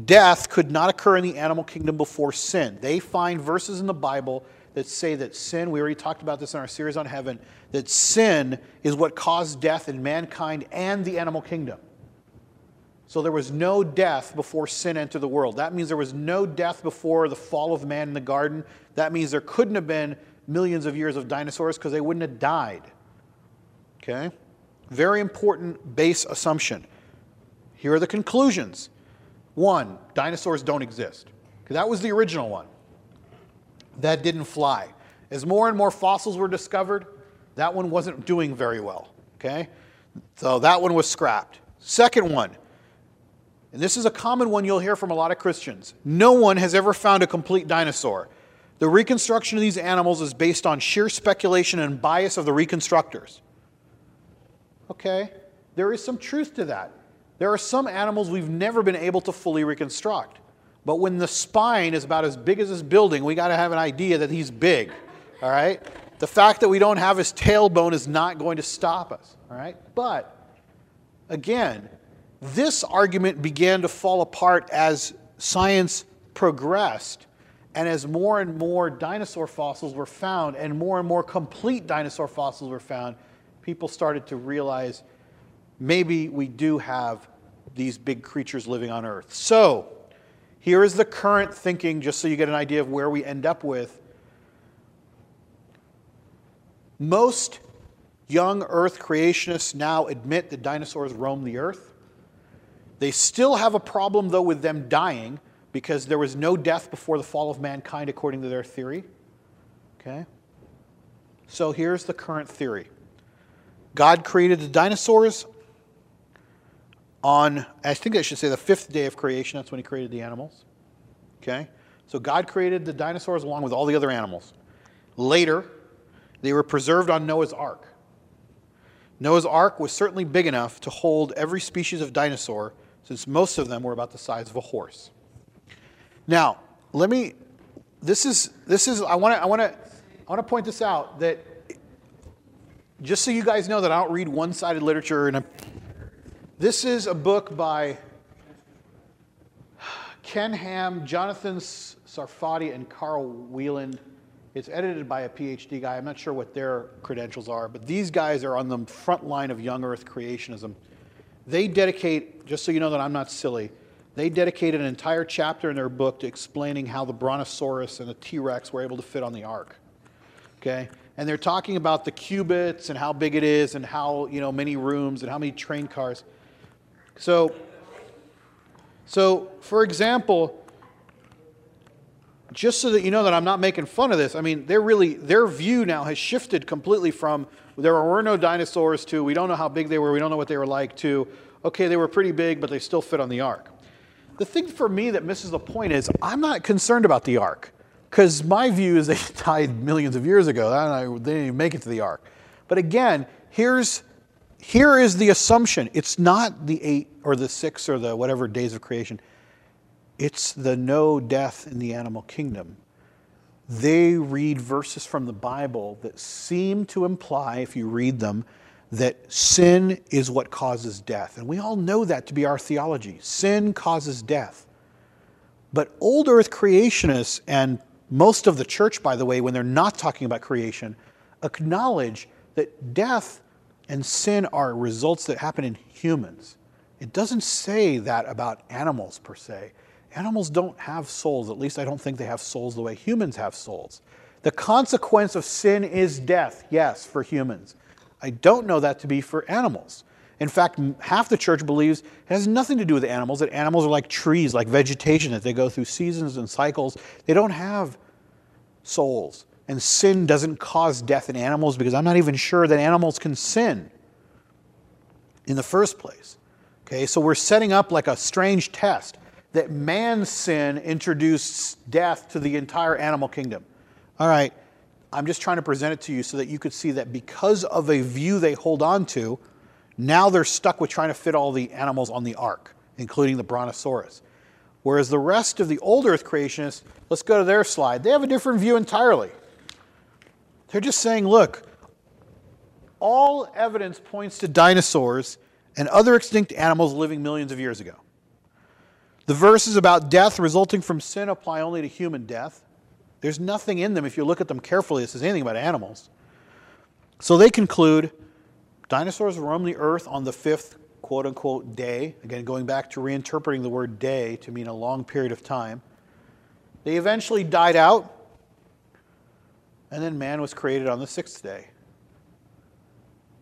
[SPEAKER 1] death could not occur in the animal kingdom before sin. They find verses in the Bible that say that sin, we already talked about this in our series on heaven, that sin is what caused death in mankind and the animal kingdom. So there was no death before sin entered the world. That means there was no death before the fall of man in the garden. That means there couldn't have been millions of years of dinosaurs because they wouldn't have died. Okay? Very important base assumption. Here are the conclusions. One, dinosaurs don't exist. That was the original one. That didn't fly. As more and more fossils were discovered, that one wasn't doing very well. Okay? So that one was scrapped. Second one, and this is a common one you'll hear from a lot of Christians. No one has ever found a complete dinosaur. The reconstruction of these animals is based on sheer speculation and bias of the reconstructors. Okay, there is some truth to that. There are some animals we've never been able to fully reconstruct. But when the spine is about as big as this building, we got to have an idea that he's big. All right? The fact that we don't have his tailbone is not going to stop us. All right? But again, this argument began to fall apart as science progressed and as more and more dinosaur fossils were found and more and more complete dinosaur fossils were found, people started to realize maybe we do have these big creatures living on Earth. So, here is the current thinking, just so you get an idea of where we end up with. Most young Earth creationists now admit that dinosaurs roamed the Earth. They still have a problem, though, with them dying because there was no death before the fall of mankind, according to their theory. Okay? So here's the current theory God created the dinosaurs on, I think I should say, the fifth day of creation. That's when He created the animals. Okay? So God created the dinosaurs along with all the other animals. Later, they were preserved on Noah's Ark. Noah's Ark was certainly big enough to hold every species of dinosaur since most of them were about the size of a horse. Now, let me, this is, this is I want to I wanna, I wanna point this out that just so you guys know that I don't read one sided literature. And this is a book by Ken Ham, Jonathan Sarfati, and Carl Wieland. It's edited by a PhD guy. I'm not sure what their credentials are, but these guys are on the front line of young earth creationism. They dedicate, just so you know that I'm not silly, they dedicate an entire chapter in their book to explaining how the Brontosaurus and the T Rex were able to fit on the ark. Okay? And they're talking about the cubits and how big it is and how you know many rooms and how many train cars. So, so for example, just so that you know that I'm not making fun of this, I mean, they're really their view now has shifted completely from there were no dinosaurs to we don't know how big they were, we don't know what they were like to okay, they were pretty big, but they still fit on the ark. The thing for me that misses the point is I'm not concerned about the ark because my view is they *laughs* died millions of years ago. They didn't even make it to the ark. But again, here's here is the assumption. It's not the eight or the six or the whatever days of creation. It's the no death in the animal kingdom. They read verses from the Bible that seem to imply, if you read them, that sin is what causes death. And we all know that to be our theology. Sin causes death. But old earth creationists, and most of the church, by the way, when they're not talking about creation, acknowledge that death and sin are results that happen in humans. It doesn't say that about animals per se. Animals don't have souls, at least I don't think they have souls the way humans have souls. The consequence of sin is death, yes, for humans. I don't know that to be for animals. In fact, half the church believes it has nothing to do with animals, that animals are like trees, like vegetation, that they go through seasons and cycles. They don't have souls. And sin doesn't cause death in animals because I'm not even sure that animals can sin in the first place. Okay, so we're setting up like a strange test that man's sin introduced death to the entire animal kingdom. All right, I'm just trying to present it to you so that you could see that because of a view they hold on to, now they're stuck with trying to fit all the animals on the ark, including the brontosaurus. Whereas the rest of the old earth creationists, let's go to their slide, they have a different view entirely. They're just saying, look, all evidence points to dinosaurs and other extinct animals living millions of years ago. The verses about death resulting from sin apply only to human death. There's nothing in them, if you look at them carefully, that says anything about animals. So they conclude dinosaurs roamed the earth on the fifth quote unquote day. Again, going back to reinterpreting the word day to mean a long period of time. They eventually died out, and then man was created on the sixth day.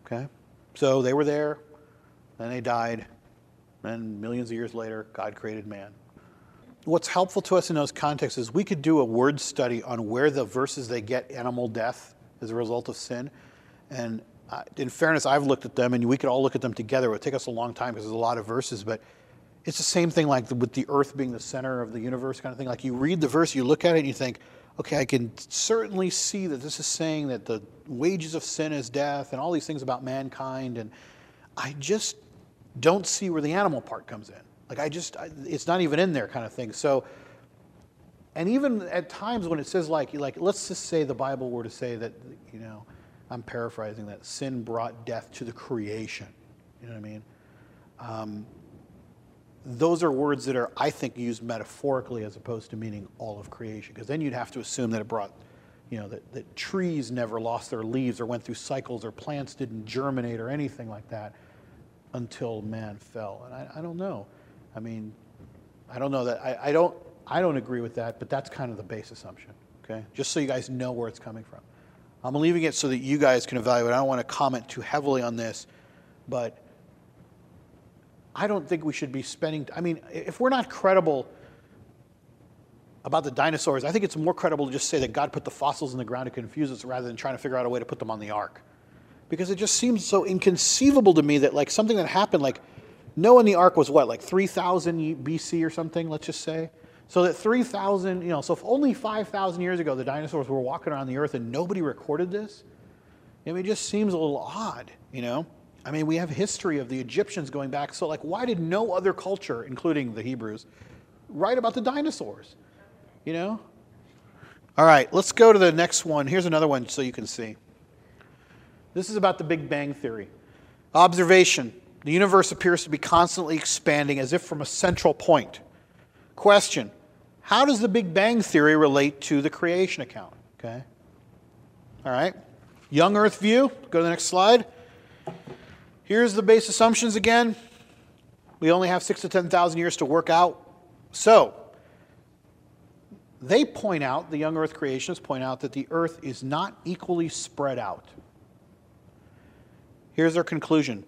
[SPEAKER 1] Okay? So they were there, then they died, and millions of years later, God created man. What's helpful to us in those contexts is we could do a word study on where the verses they get animal death as a result of sin. And in fairness, I've looked at them, and we could all look at them together. It would take us a long time because there's a lot of verses, but it's the same thing like with the earth being the center of the universe kind of thing. Like you read the verse, you look at it, and you think, okay, I can certainly see that this is saying that the wages of sin is death and all these things about mankind. And I just don't see where the animal part comes in. Like I just, I, it's not even in there kind of thing. So, and even at times when it says like, like, let's just say the Bible were to say that, you know, I'm paraphrasing that sin brought death to the creation. You know what I mean? Um, those are words that are, I think, used metaphorically as opposed to meaning all of creation. Because then you'd have to assume that it brought, you know, that, that trees never lost their leaves or went through cycles or plants didn't germinate or anything like that until man fell. And I, I don't know. I mean, I don't know that. I, I, don't, I don't agree with that, but that's kind of the base assumption, okay? Just so you guys know where it's coming from. I'm leaving it so that you guys can evaluate. I don't want to comment too heavily on this, but I don't think we should be spending. I mean, if we're not credible about the dinosaurs, I think it's more credible to just say that God put the fossils in the ground to confuse us rather than trying to figure out a way to put them on the ark. Because it just seems so inconceivable to me that, like, something that happened, like, Noah in the ark was what, like 3000 BC or something, let's just say? So that 3,000, you know, so if only 5,000 years ago the dinosaurs were walking around the earth and nobody recorded this, I mean, it just seems a little odd, you know? I mean, we have history of the Egyptians going back. So, like, why did no other culture, including the Hebrews, write about the dinosaurs? You know? All right, let's go to the next one. Here's another one so you can see. This is about the Big Bang Theory. Observation the universe appears to be constantly expanding as if from a central point. Question How does the Big Bang Theory relate to the creation account? Okay. All right. Young Earth view. Go to the next slide. Here's the base assumptions again. We only have six to 10,000 years to work out. So, they point out, the young earth creationists point out, that the earth is not equally spread out. Here's their conclusion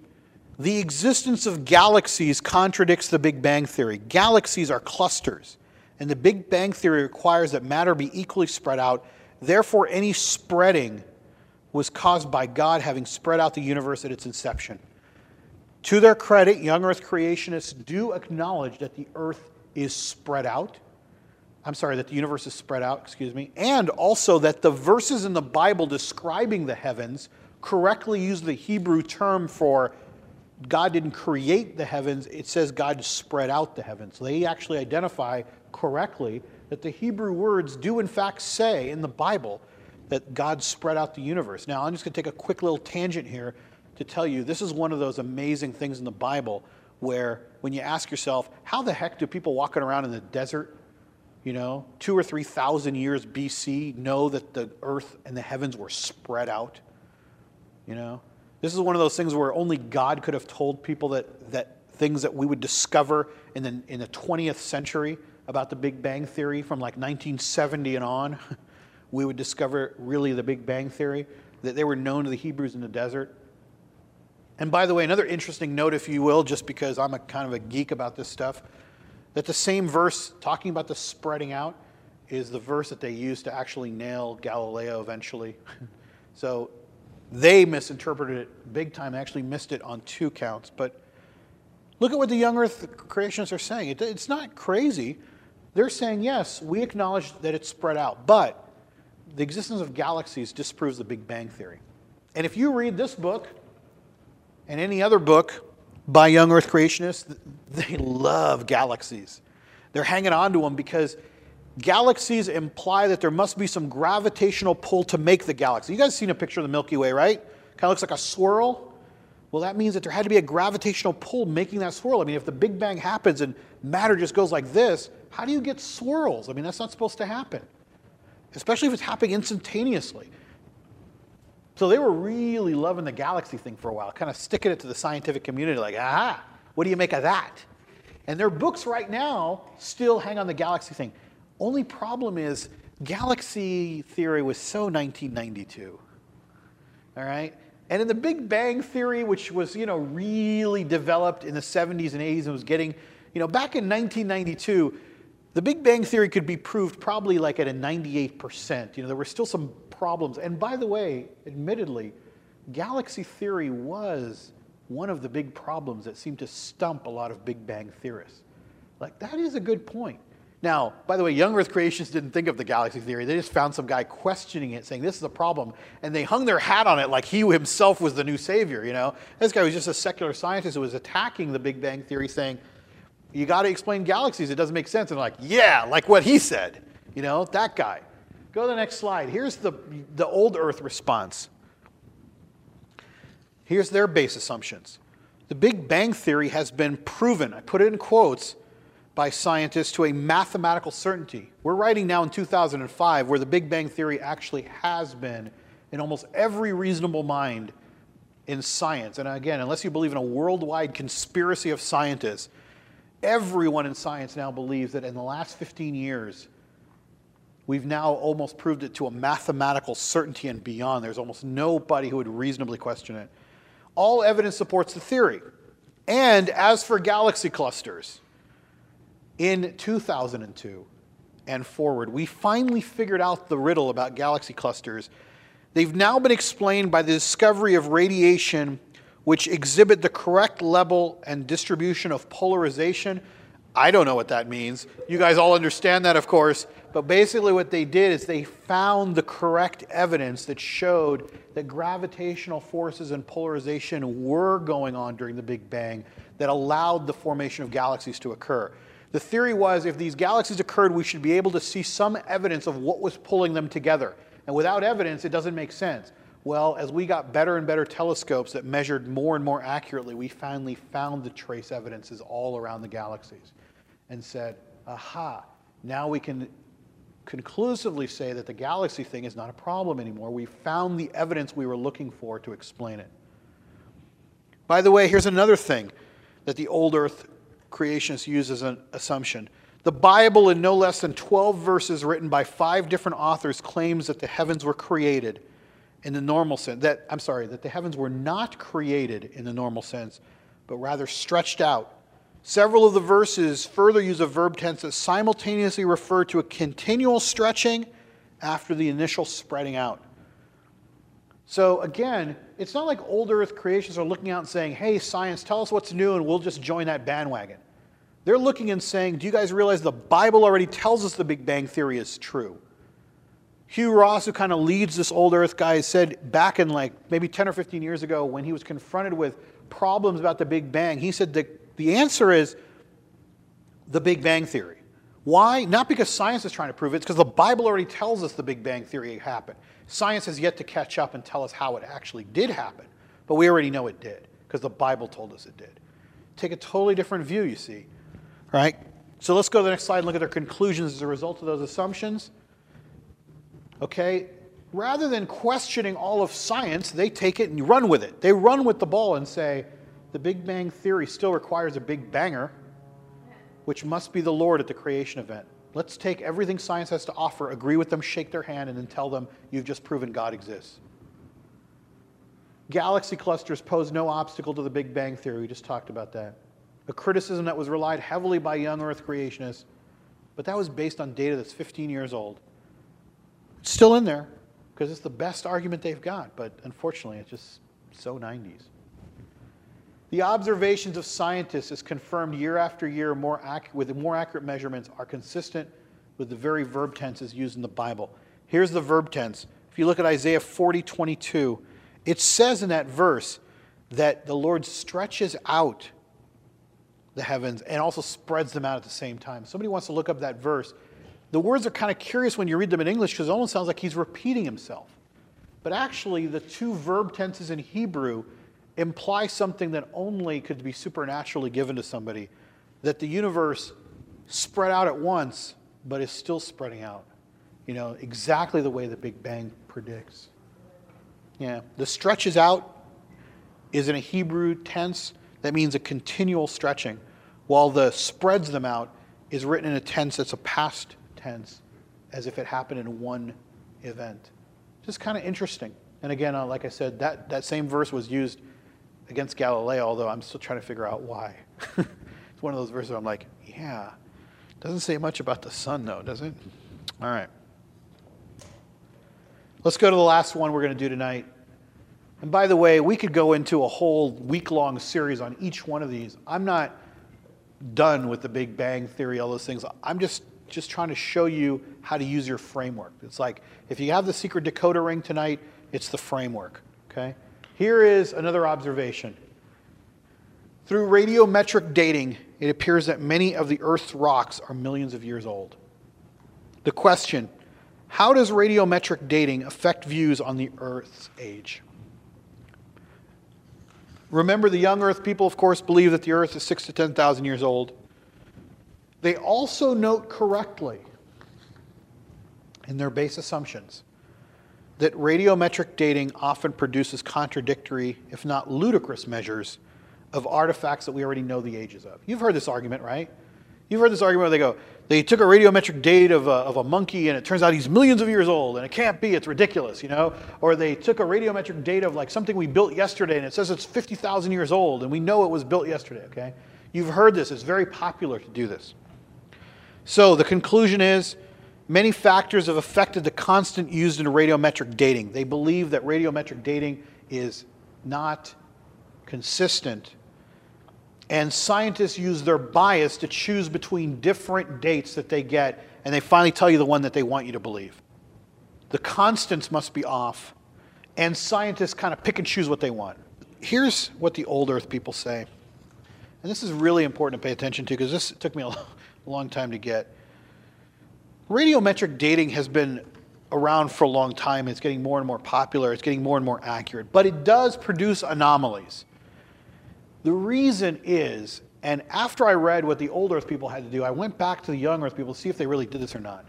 [SPEAKER 1] the existence of galaxies contradicts the Big Bang Theory. Galaxies are clusters, and the Big Bang Theory requires that matter be equally spread out. Therefore, any spreading was caused by God having spread out the universe at its inception. To their credit, young earth creationists do acknowledge that the earth is spread out. I'm sorry, that the universe is spread out, excuse me, and also that the verses in the Bible describing the heavens correctly use the Hebrew term for God didn't create the heavens, it says God spread out the heavens. They actually identify correctly that the Hebrew words do, in fact, say in the Bible that God spread out the universe. Now, I'm just going to take a quick little tangent here to tell you this is one of those amazing things in the Bible where when you ask yourself, how the heck do people walking around in the desert, you know, two or three thousand years BC, know that the earth and the heavens were spread out? You know? This is one of those things where only God could have told people that, that things that we would discover in the, in the 20th century about the Big Bang Theory from like 1970 and on. *laughs* We would discover really the Big Bang Theory, that they were known to the Hebrews in the desert. And by the way, another interesting note, if you will, just because I'm a kind of a geek about this stuff, that the same verse talking about the spreading out is the verse that they used to actually nail Galileo eventually. *laughs* so they misinterpreted it big time, actually missed it on two counts. But look at what the young earth creationists are saying. It, it's not crazy. They're saying, yes, we acknowledge that it's spread out, but the existence of galaxies disproves the Big Bang Theory. And if you read this book and any other book by young earth creationists, they love galaxies. They're hanging on to them because galaxies imply that there must be some gravitational pull to make the galaxy. You guys seen a picture of the Milky Way, right? Kind of looks like a swirl. Well, that means that there had to be a gravitational pull making that swirl. I mean, if the Big Bang happens and matter just goes like this, how do you get swirls? I mean, that's not supposed to happen, especially if it's happening instantaneously. So they were really loving the galaxy thing for a while, kind of sticking it to the scientific community like, aha, what do you make of that? And their books right now still hang on the galaxy thing. Only problem is galaxy theory was so 1992. All right? And in the Big Bang theory, which was, you know, really developed in the 70s and 80s and was getting, you know, back in 1992, the Big Bang theory could be proved probably like at a 98%. You know, there were still some problems. And by the way, admittedly, galaxy theory was one of the big problems that seemed to stump a lot of Big Bang theorists. Like, that is a good point. Now, by the way, young Earth creationists didn't think of the galaxy theory. They just found some guy questioning it, saying this is a problem, and they hung their hat on it like he himself was the new savior. You know, this guy was just a secular scientist who was attacking the Big Bang theory, saying you got to explain galaxies. It doesn't make sense. And like, yeah, like what he said. You know, that guy. Go to the next slide. Here's the, the old Earth response. Here's their base assumptions. The Big Bang Theory has been proven, I put it in quotes, by scientists to a mathematical certainty. We're writing now in 2005 where the Big Bang Theory actually has been in almost every reasonable mind in science. And again, unless you believe in a worldwide conspiracy of scientists, everyone in science now believes that in the last 15 years, we've now almost proved it to a mathematical certainty and beyond. There's almost nobody who would reasonably question it. All evidence supports the theory. And as for galaxy clusters, in 2002 and forward, we finally figured out the riddle about galaxy clusters. They've now been explained by the discovery of radiation which exhibit the correct level and distribution of polarization. I don't know what that means. You guys all understand that, of course. But basically, what they did is they found the correct evidence that showed that gravitational forces and polarization were going on during the Big Bang that allowed the formation of galaxies to occur. The theory was if these galaxies occurred, we should be able to see some evidence of what was pulling them together. And without evidence, it doesn't make sense. Well, as we got better and better telescopes that measured more and more accurately, we finally found the trace evidences all around the galaxies and said, aha, now we can conclusively say that the galaxy thing is not a problem anymore. We found the evidence we were looking for to explain it. By the way, here's another thing that the old Earth creationists use as an assumption. The Bible, in no less than 12 verses written by five different authors, claims that the heavens were created in the normal sense. That, I'm sorry, that the heavens were not created in the normal sense, but rather stretched out. Several of the verses further use a verb tense that simultaneously refer to a continual stretching after the initial spreading out. So again, it's not like old earth creationists are looking out and saying, hey, science, tell us what's new and we'll just join that bandwagon. They're looking and saying, do you guys realize the Bible already tells us the Big Bang Theory is true? Hugh Ross, who kind of leads this old earth guy, said back in like maybe 10 or 15 years ago when he was confronted with problems about the Big Bang, he said that the answer is the Big Bang Theory. Why? Not because science is trying to prove it, it's because the Bible already tells us the Big Bang Theory happened. Science has yet to catch up and tell us how it actually did happen, but we already know it did because the Bible told us it did. Take a totally different view, you see. Right? So let's go to the next slide and look at their conclusions as a result of those assumptions. Okay? Rather than questioning all of science, they take it and run with it. They run with the ball and say, the Big Bang Theory still requires a big banger, which must be the Lord at the creation event. Let's take everything science has to offer, agree with them, shake their hand, and then tell them you've just proven God exists. Galaxy clusters pose no obstacle to the Big Bang Theory. We just talked about that. A criticism that was relied heavily by young Earth creationists, but that was based on data that's 15 years old. It's still in there because it's the best argument they've got, but unfortunately, it's just so 90s. The observations of scientists, as confirmed year after year more with more accurate measurements, are consistent with the very verb tenses used in the Bible. Here's the verb tense. If you look at Isaiah 40 22, it says in that verse that the Lord stretches out the heavens and also spreads them out at the same time. Somebody wants to look up that verse. The words are kind of curious when you read them in English because it almost sounds like he's repeating himself. But actually, the two verb tenses in Hebrew imply something that only could be supernaturally given to somebody that the universe spread out at once, but is still spreading out. You know, exactly the way the Big Bang predicts. Yeah, the stretches out is in a Hebrew tense that means a continual stretching, while the spreads them out is written in a tense that's a past tense, as if it happened in one event. Just kind of interesting. And again, uh, like I said, that, that same verse was used against Galileo, although I'm still trying to figure out why. *laughs* it's one of those verses where I'm like, yeah, doesn't say much about the sun, though, does it? All right. Let's go to the last one we're going to do tonight. And by the way, we could go into a whole week long series on each one of these. I'm not done with the Big Bang Theory, all those things. I'm just, just trying to show you how to use your framework. It's like if you have the secret decoder ring tonight, it's the framework. Okay? Here is another observation. Through radiometric dating, it appears that many of the Earth's rocks are millions of years old. The question how does radiometric dating affect views on the Earth's age? Remember, the young Earth people, of course, believe that the Earth is six to 10,000 years old. They also note correctly in their base assumptions that radiometric dating often produces contradictory, if not ludicrous, measures of artifacts that we already know the ages of. You've heard this argument, right? You've heard this argument where they go, they took a radiometric date of a, of a monkey and it turns out he's millions of years old and it can't be, it's ridiculous, you know? Or they took a radiometric date of like something we built yesterday and it says it's 50,000 years old and we know it was built yesterday, okay? You've heard this, it's very popular to do this. So the conclusion is many factors have affected the constant used in radiometric dating. They believe that radiometric dating is not consistent and scientists use their bias to choose between different dates that they get, and they finally tell you the one that they want you to believe. The constants must be off, and scientists kind of pick and choose what they want. Here's what the old Earth people say, and this is really important to pay attention to because this took me a *laughs* long time to get. Radiometric dating has been around for a long time. It's getting more and more popular. It's getting more and more accurate. But it does produce anomalies. The reason is, and after I read what the old Earth people had to do, I went back to the young Earth people to see if they really did this or not.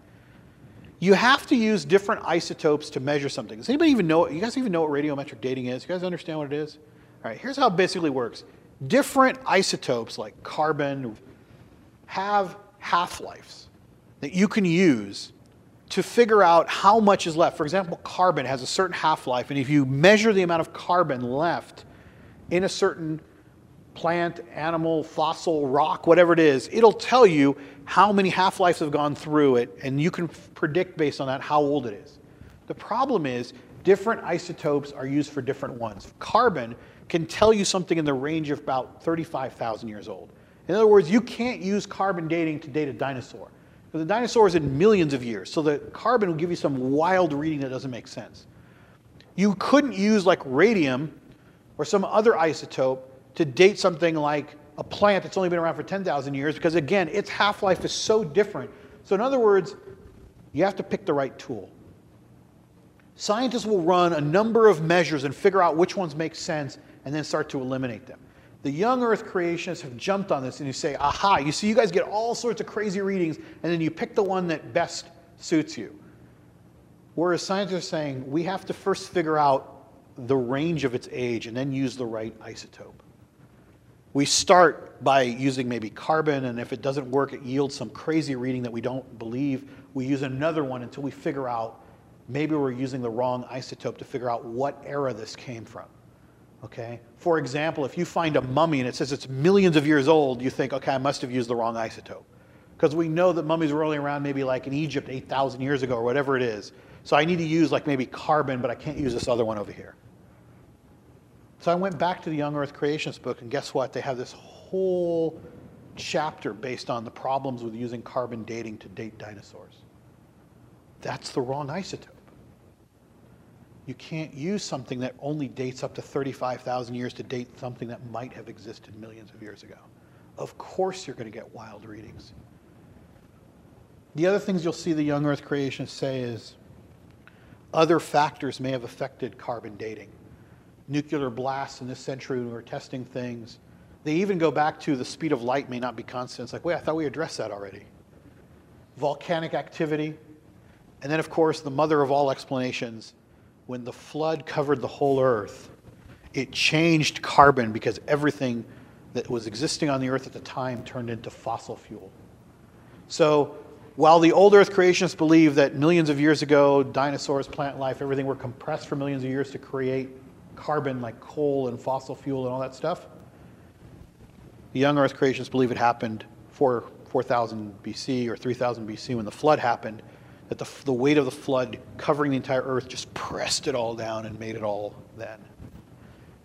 [SPEAKER 1] You have to use different isotopes to measure something. Does anybody even know? You guys even know what radiometric dating is? You guys understand what it is? All right, here's how it basically works. Different isotopes, like carbon, have half lives that you can use to figure out how much is left. For example, carbon has a certain half life, and if you measure the amount of carbon left in a certain plant, animal, fossil, rock, whatever it is, it'll tell you how many half lives have gone through it, and you can predict based on that how old it is. The problem is, different isotopes are used for different ones. Carbon can tell you something in the range of about 35,000 years old. In other words, you can't use carbon dating to date a dinosaur. Because the dinosaur is in millions of years, so the carbon will give you some wild reading that doesn't make sense. You couldn't use like radium or some other isotope to date something like a plant that's only been around for 10,000 years because, again, its half life is so different. So, in other words, you have to pick the right tool. Scientists will run a number of measures and figure out which ones make sense and then start to eliminate them. The young Earth creationists have jumped on this and you say, aha, you see, you guys get all sorts of crazy readings and then you pick the one that best suits you. Whereas scientists are saying, we have to first figure out the range of its age and then use the right isotope. We start by using maybe carbon, and if it doesn't work, it yields some crazy reading that we don't believe. We use another one until we figure out maybe we're using the wrong isotope to figure out what era this came from. Okay? For example, if you find a mummy and it says it's millions of years old, you think, okay, I must have used the wrong isotope. Because we know that mummies were only around maybe like in Egypt 8,000 years ago or whatever it is. So I need to use like maybe carbon, but I can't use this other one over here. So I went back to the Young Earth Creationist book, and guess what? They have this whole chapter based on the problems with using carbon dating to date dinosaurs. That's the wrong isotope. You can't use something that only dates up to 35,000 years to date something that might have existed millions of years ago. Of course, you're going to get wild readings. The other things you'll see the young Earth creationists say is other factors may have affected carbon dating nuclear blasts in this century when we were testing things. They even go back to the speed of light may not be constant. It's like, wait, I thought we addressed that already. Volcanic activity. And then, of course, the mother of all explanations when the flood covered the whole earth, it changed carbon because everything that was existing on the earth at the time turned into fossil fuel. So, while the old earth creationists believe that millions of years ago, dinosaurs, plant life, everything were compressed for millions of years to create carbon like coal and fossil fuel and all that stuff, the young earth creationists believe it happened 4, 4000 BC or 3000 BC when the flood happened, that the, the weight of the flood covering the entire earth just pressed it all down and made it all then.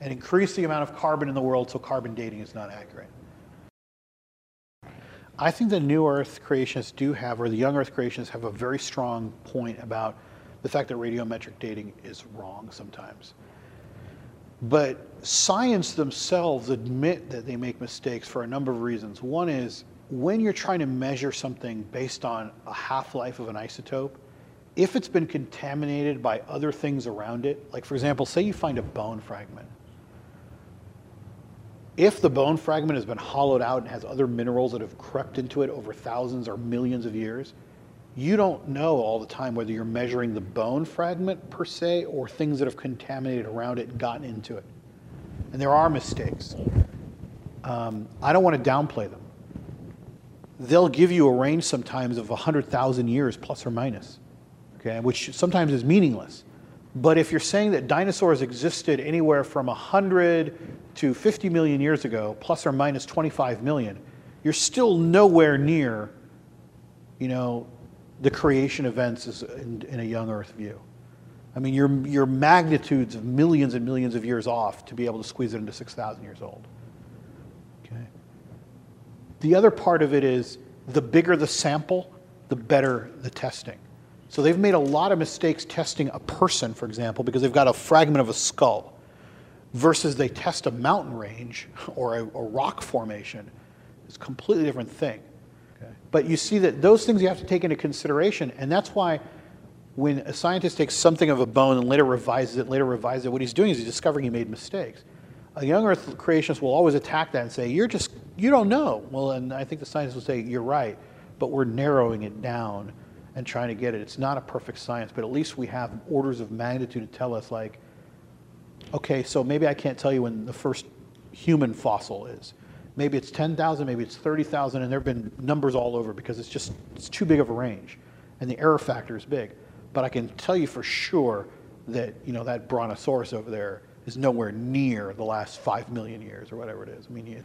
[SPEAKER 1] And increased the amount of carbon in the world so carbon dating is not accurate. I think the new earth creationists do have, or the young earth creationists have a very strong point about the fact that radiometric dating is wrong sometimes. But science themselves admit that they make mistakes for a number of reasons. One is when you're trying to measure something based on a half life of an isotope, if it's been contaminated by other things around it, like for example, say you find a bone fragment. If the bone fragment has been hollowed out and has other minerals that have crept into it over thousands or millions of years, you don't know all the time whether you're measuring the bone fragment per se or things that have contaminated around it and gotten into it. And there are mistakes. Um, I don't want to downplay them. They'll give you a range sometimes of 100,000 years plus or minus, okay, which sometimes is meaningless. But if you're saying that dinosaurs existed anywhere from 100 to 50 million years ago, plus or minus 25 million, you're still nowhere near, you know, the creation events in, in a young Earth view. I mean, you're, you're magnitudes of millions and millions of years off to be able to squeeze it into 6,000 years old. The other part of it is the bigger the sample, the better the testing. So they've made a lot of mistakes testing a person, for example, because they've got a fragment of a skull, versus they test a mountain range or a, a rock formation. It's a completely different thing. Okay. But you see that those things you have to take into consideration, and that's why when a scientist takes something of a bone and later revises it, later revises it, what he's doing is he's discovering he made mistakes. A young Earth creationist will always attack that and say, "You're just you don't know." Well, and I think the scientists will say, "You're right," but we're narrowing it down and trying to get it. It's not a perfect science, but at least we have orders of magnitude to tell us, like, okay, so maybe I can't tell you when the first human fossil is. Maybe it's 10,000, maybe it's 30,000, and there have been numbers all over because it's just it's too big of a range, and the error factor is big. But I can tell you for sure that you know that brontosaurus over there is nowhere near the last five million years or whatever it is. I mean, you,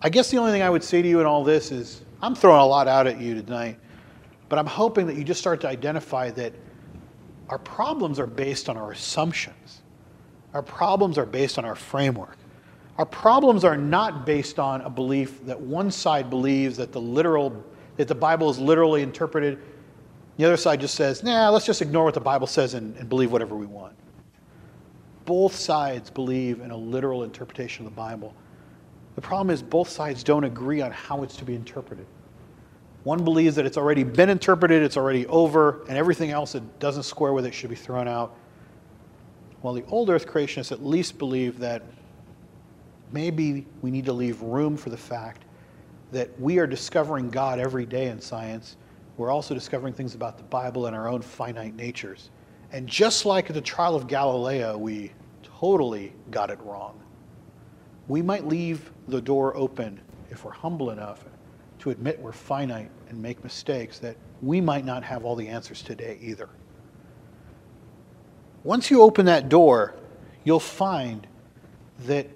[SPEAKER 1] I guess the only thing I would say to you in all this is I'm throwing a lot out at you tonight, but I'm hoping that you just start to identify that our problems are based on our assumptions. Our problems are based on our framework. Our problems are not based on a belief that one side believes that the literal that the Bible is literally interpreted. The other side just says, nah, let's just ignore what the Bible says and, and believe whatever we want. Both sides believe in a literal interpretation of the Bible. The problem is both sides don't agree on how it's to be interpreted. One believes that it's already been interpreted, it's already over, and everything else that doesn't square with it should be thrown out. While the old earth creationists at least believe that maybe we need to leave room for the fact that we are discovering God every day in science. We're also discovering things about the Bible and our own finite natures. And just like at the trial of Galileo, we totally got it wrong. We might leave the door open if we're humble enough to admit we're finite and make mistakes, that we might not have all the answers today either. Once you open that door, you'll find that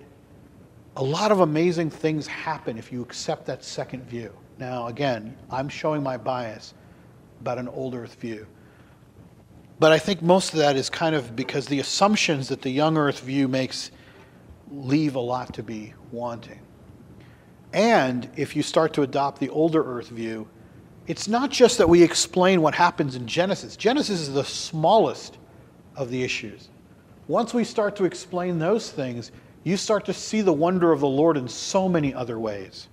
[SPEAKER 1] a lot of amazing things happen if you accept that second view. Now, again, I'm showing my bias about an old earth view. But I think most of that is kind of because the assumptions that the young earth view makes leave a lot to be wanting. And if you start to adopt the older earth view, it's not just that we explain what happens in Genesis. Genesis is the smallest of the issues. Once we start to explain those things, you start to see the wonder of the Lord in so many other ways.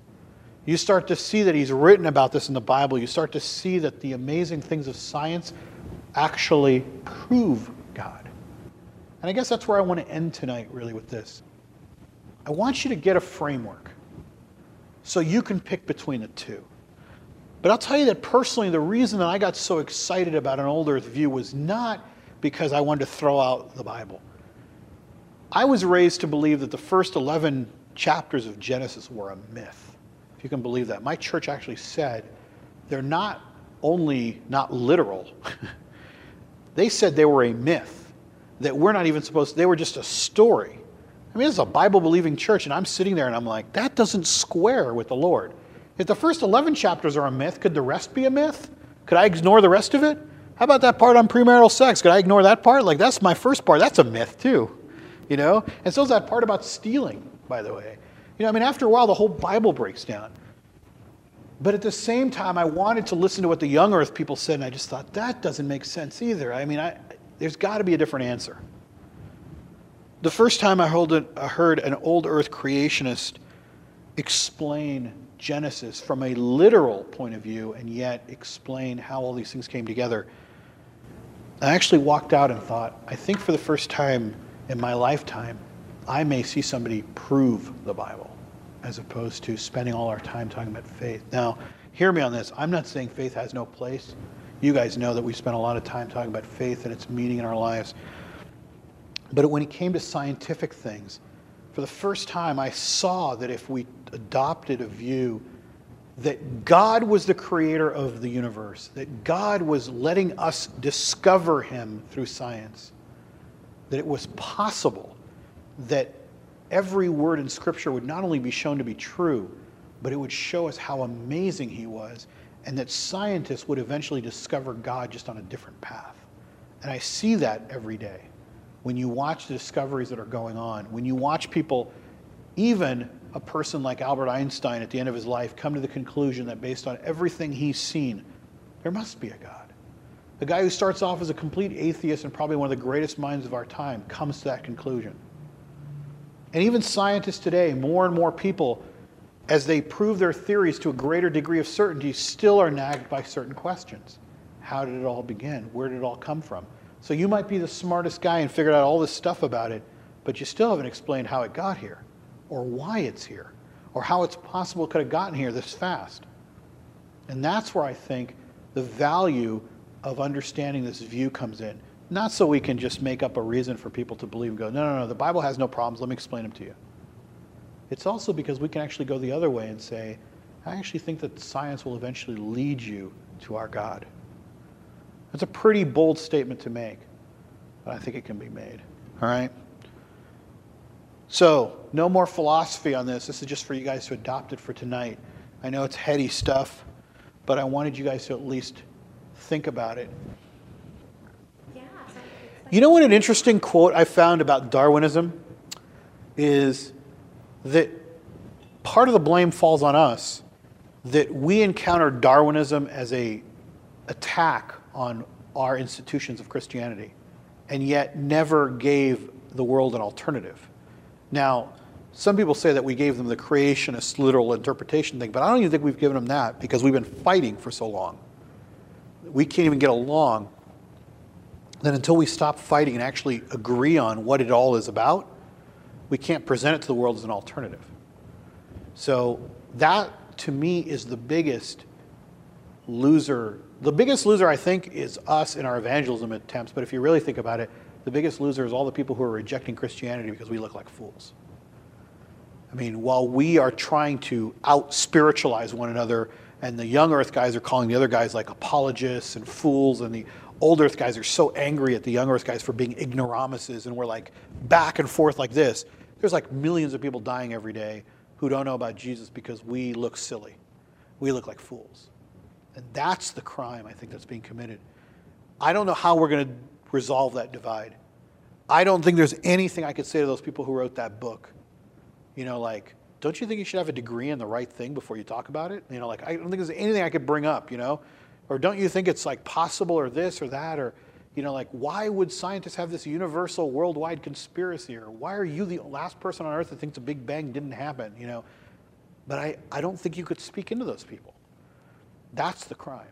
[SPEAKER 1] You start to see that He's written about this in the Bible. You start to see that the amazing things of science actually prove God. And I guess that's where I want to end tonight, really, with this. I want you to get a framework so you can pick between the two. But I'll tell you that personally, the reason that I got so excited about an old earth view was not because I wanted to throw out the Bible. I was raised to believe that the first 11 chapters of Genesis were a myth, you can believe that. My church actually said they're not only not literal, *laughs* they said they were a myth, that we're not even supposed to, they were just a story. I mean, it's a Bible believing church, and I'm sitting there and I'm like, that doesn't square with the Lord. If the first 11 chapters are a myth, could the rest be a myth? Could I ignore the rest of it? How about that part on premarital sex? Could I ignore that part? Like, that's my first part. That's a myth, too. You know? And so is that part about stealing, by the way. You know, I mean, after a while, the whole Bible breaks down. But at the same time, I wanted to listen to what the young earth people said, and I just thought, that doesn't make sense either. I mean, I, there's got to be a different answer. The first time I heard an old earth creationist explain Genesis from a literal point of view and yet explain how all these things came together, I actually walked out and thought, I think for the first time in my lifetime, I may see somebody prove the Bible as opposed to spending all our time talking about faith. Now, hear me on this. I'm not saying faith has no place. You guys know that we spend a lot of time talking about faith and its meaning in our lives. But when it came to scientific things, for the first time, I saw that if we adopted a view that God was the creator of the universe, that God was letting us discover Him through science, that it was possible that every word in Scripture would not only be shown to be true, but it would show us how amazing He was, and that scientists would eventually discover God just on a different path. And I see that every day when you watch the discoveries that are going on, when you watch people, even a person like Albert Einstein at the end of his life, come to the conclusion that based on everything he's seen, there must be a God. The guy who starts off as a complete atheist and probably one of the greatest minds of our time comes to that conclusion. And even scientists today, more and more people, as they prove their theories to a greater degree of certainty, still are nagged by certain questions. How did it all begin? Where did it all come from? So you might be the smartest guy and figured out all this stuff about it, but you still haven't explained how it got here, or why it's here, or how it's possible it could have gotten here this fast. And that's where I think the value of understanding this view comes in. Not so we can just make up a reason for people to believe and go, no, no, no, the Bible has no problems, let me explain them to you. It's also because we can actually go the other way and say, I actually think that science will eventually lead you to our God. That's a pretty bold statement to make, but I think it can be made. All right? So, no more philosophy on this. This is just for you guys to adopt it for tonight. I know it's heady stuff, but I wanted you guys to at least think about it. You know what an interesting quote I found about Darwinism is that part of the blame falls on us that we encountered Darwinism as a attack on our institutions of Christianity and yet never gave the world an alternative. Now, some people say that we gave them the creationist literal interpretation thing, but I don't even think we've given them that because we've been fighting for so long. We can't even get along that until we stop fighting and actually agree on what it all is about, we can't present it to the world as an alternative. So that to me is the biggest loser. The biggest loser, I think, is us in our evangelism attempts. But if you really think about it, the biggest loser is all the people who are rejecting Christianity because we look like fools. I mean, while we are trying to out spiritualize one another, and the young earth guys are calling the other guys like apologists and fools, and the old earth guys are so angry at the young earth guys for being ignoramuses and we're like back and forth like this. There's like millions of people dying every day who don't know about jesus because we look silly. We look like fools. And that's the crime i think that's being committed. I don't know how we're going to resolve that divide. I don't think there's anything i could say to those people who wrote that book. You know like don't you think you should have a degree in the right thing before you talk about it? You know like i don't think there's anything i could bring up you know or don't you think it's like possible or this or that? Or, you know, like why would scientists have this universal worldwide conspiracy? Or why are you the last person on earth that thinks the Big Bang didn't happen? You know, but I, I don't think you could speak into those people. That's the crime.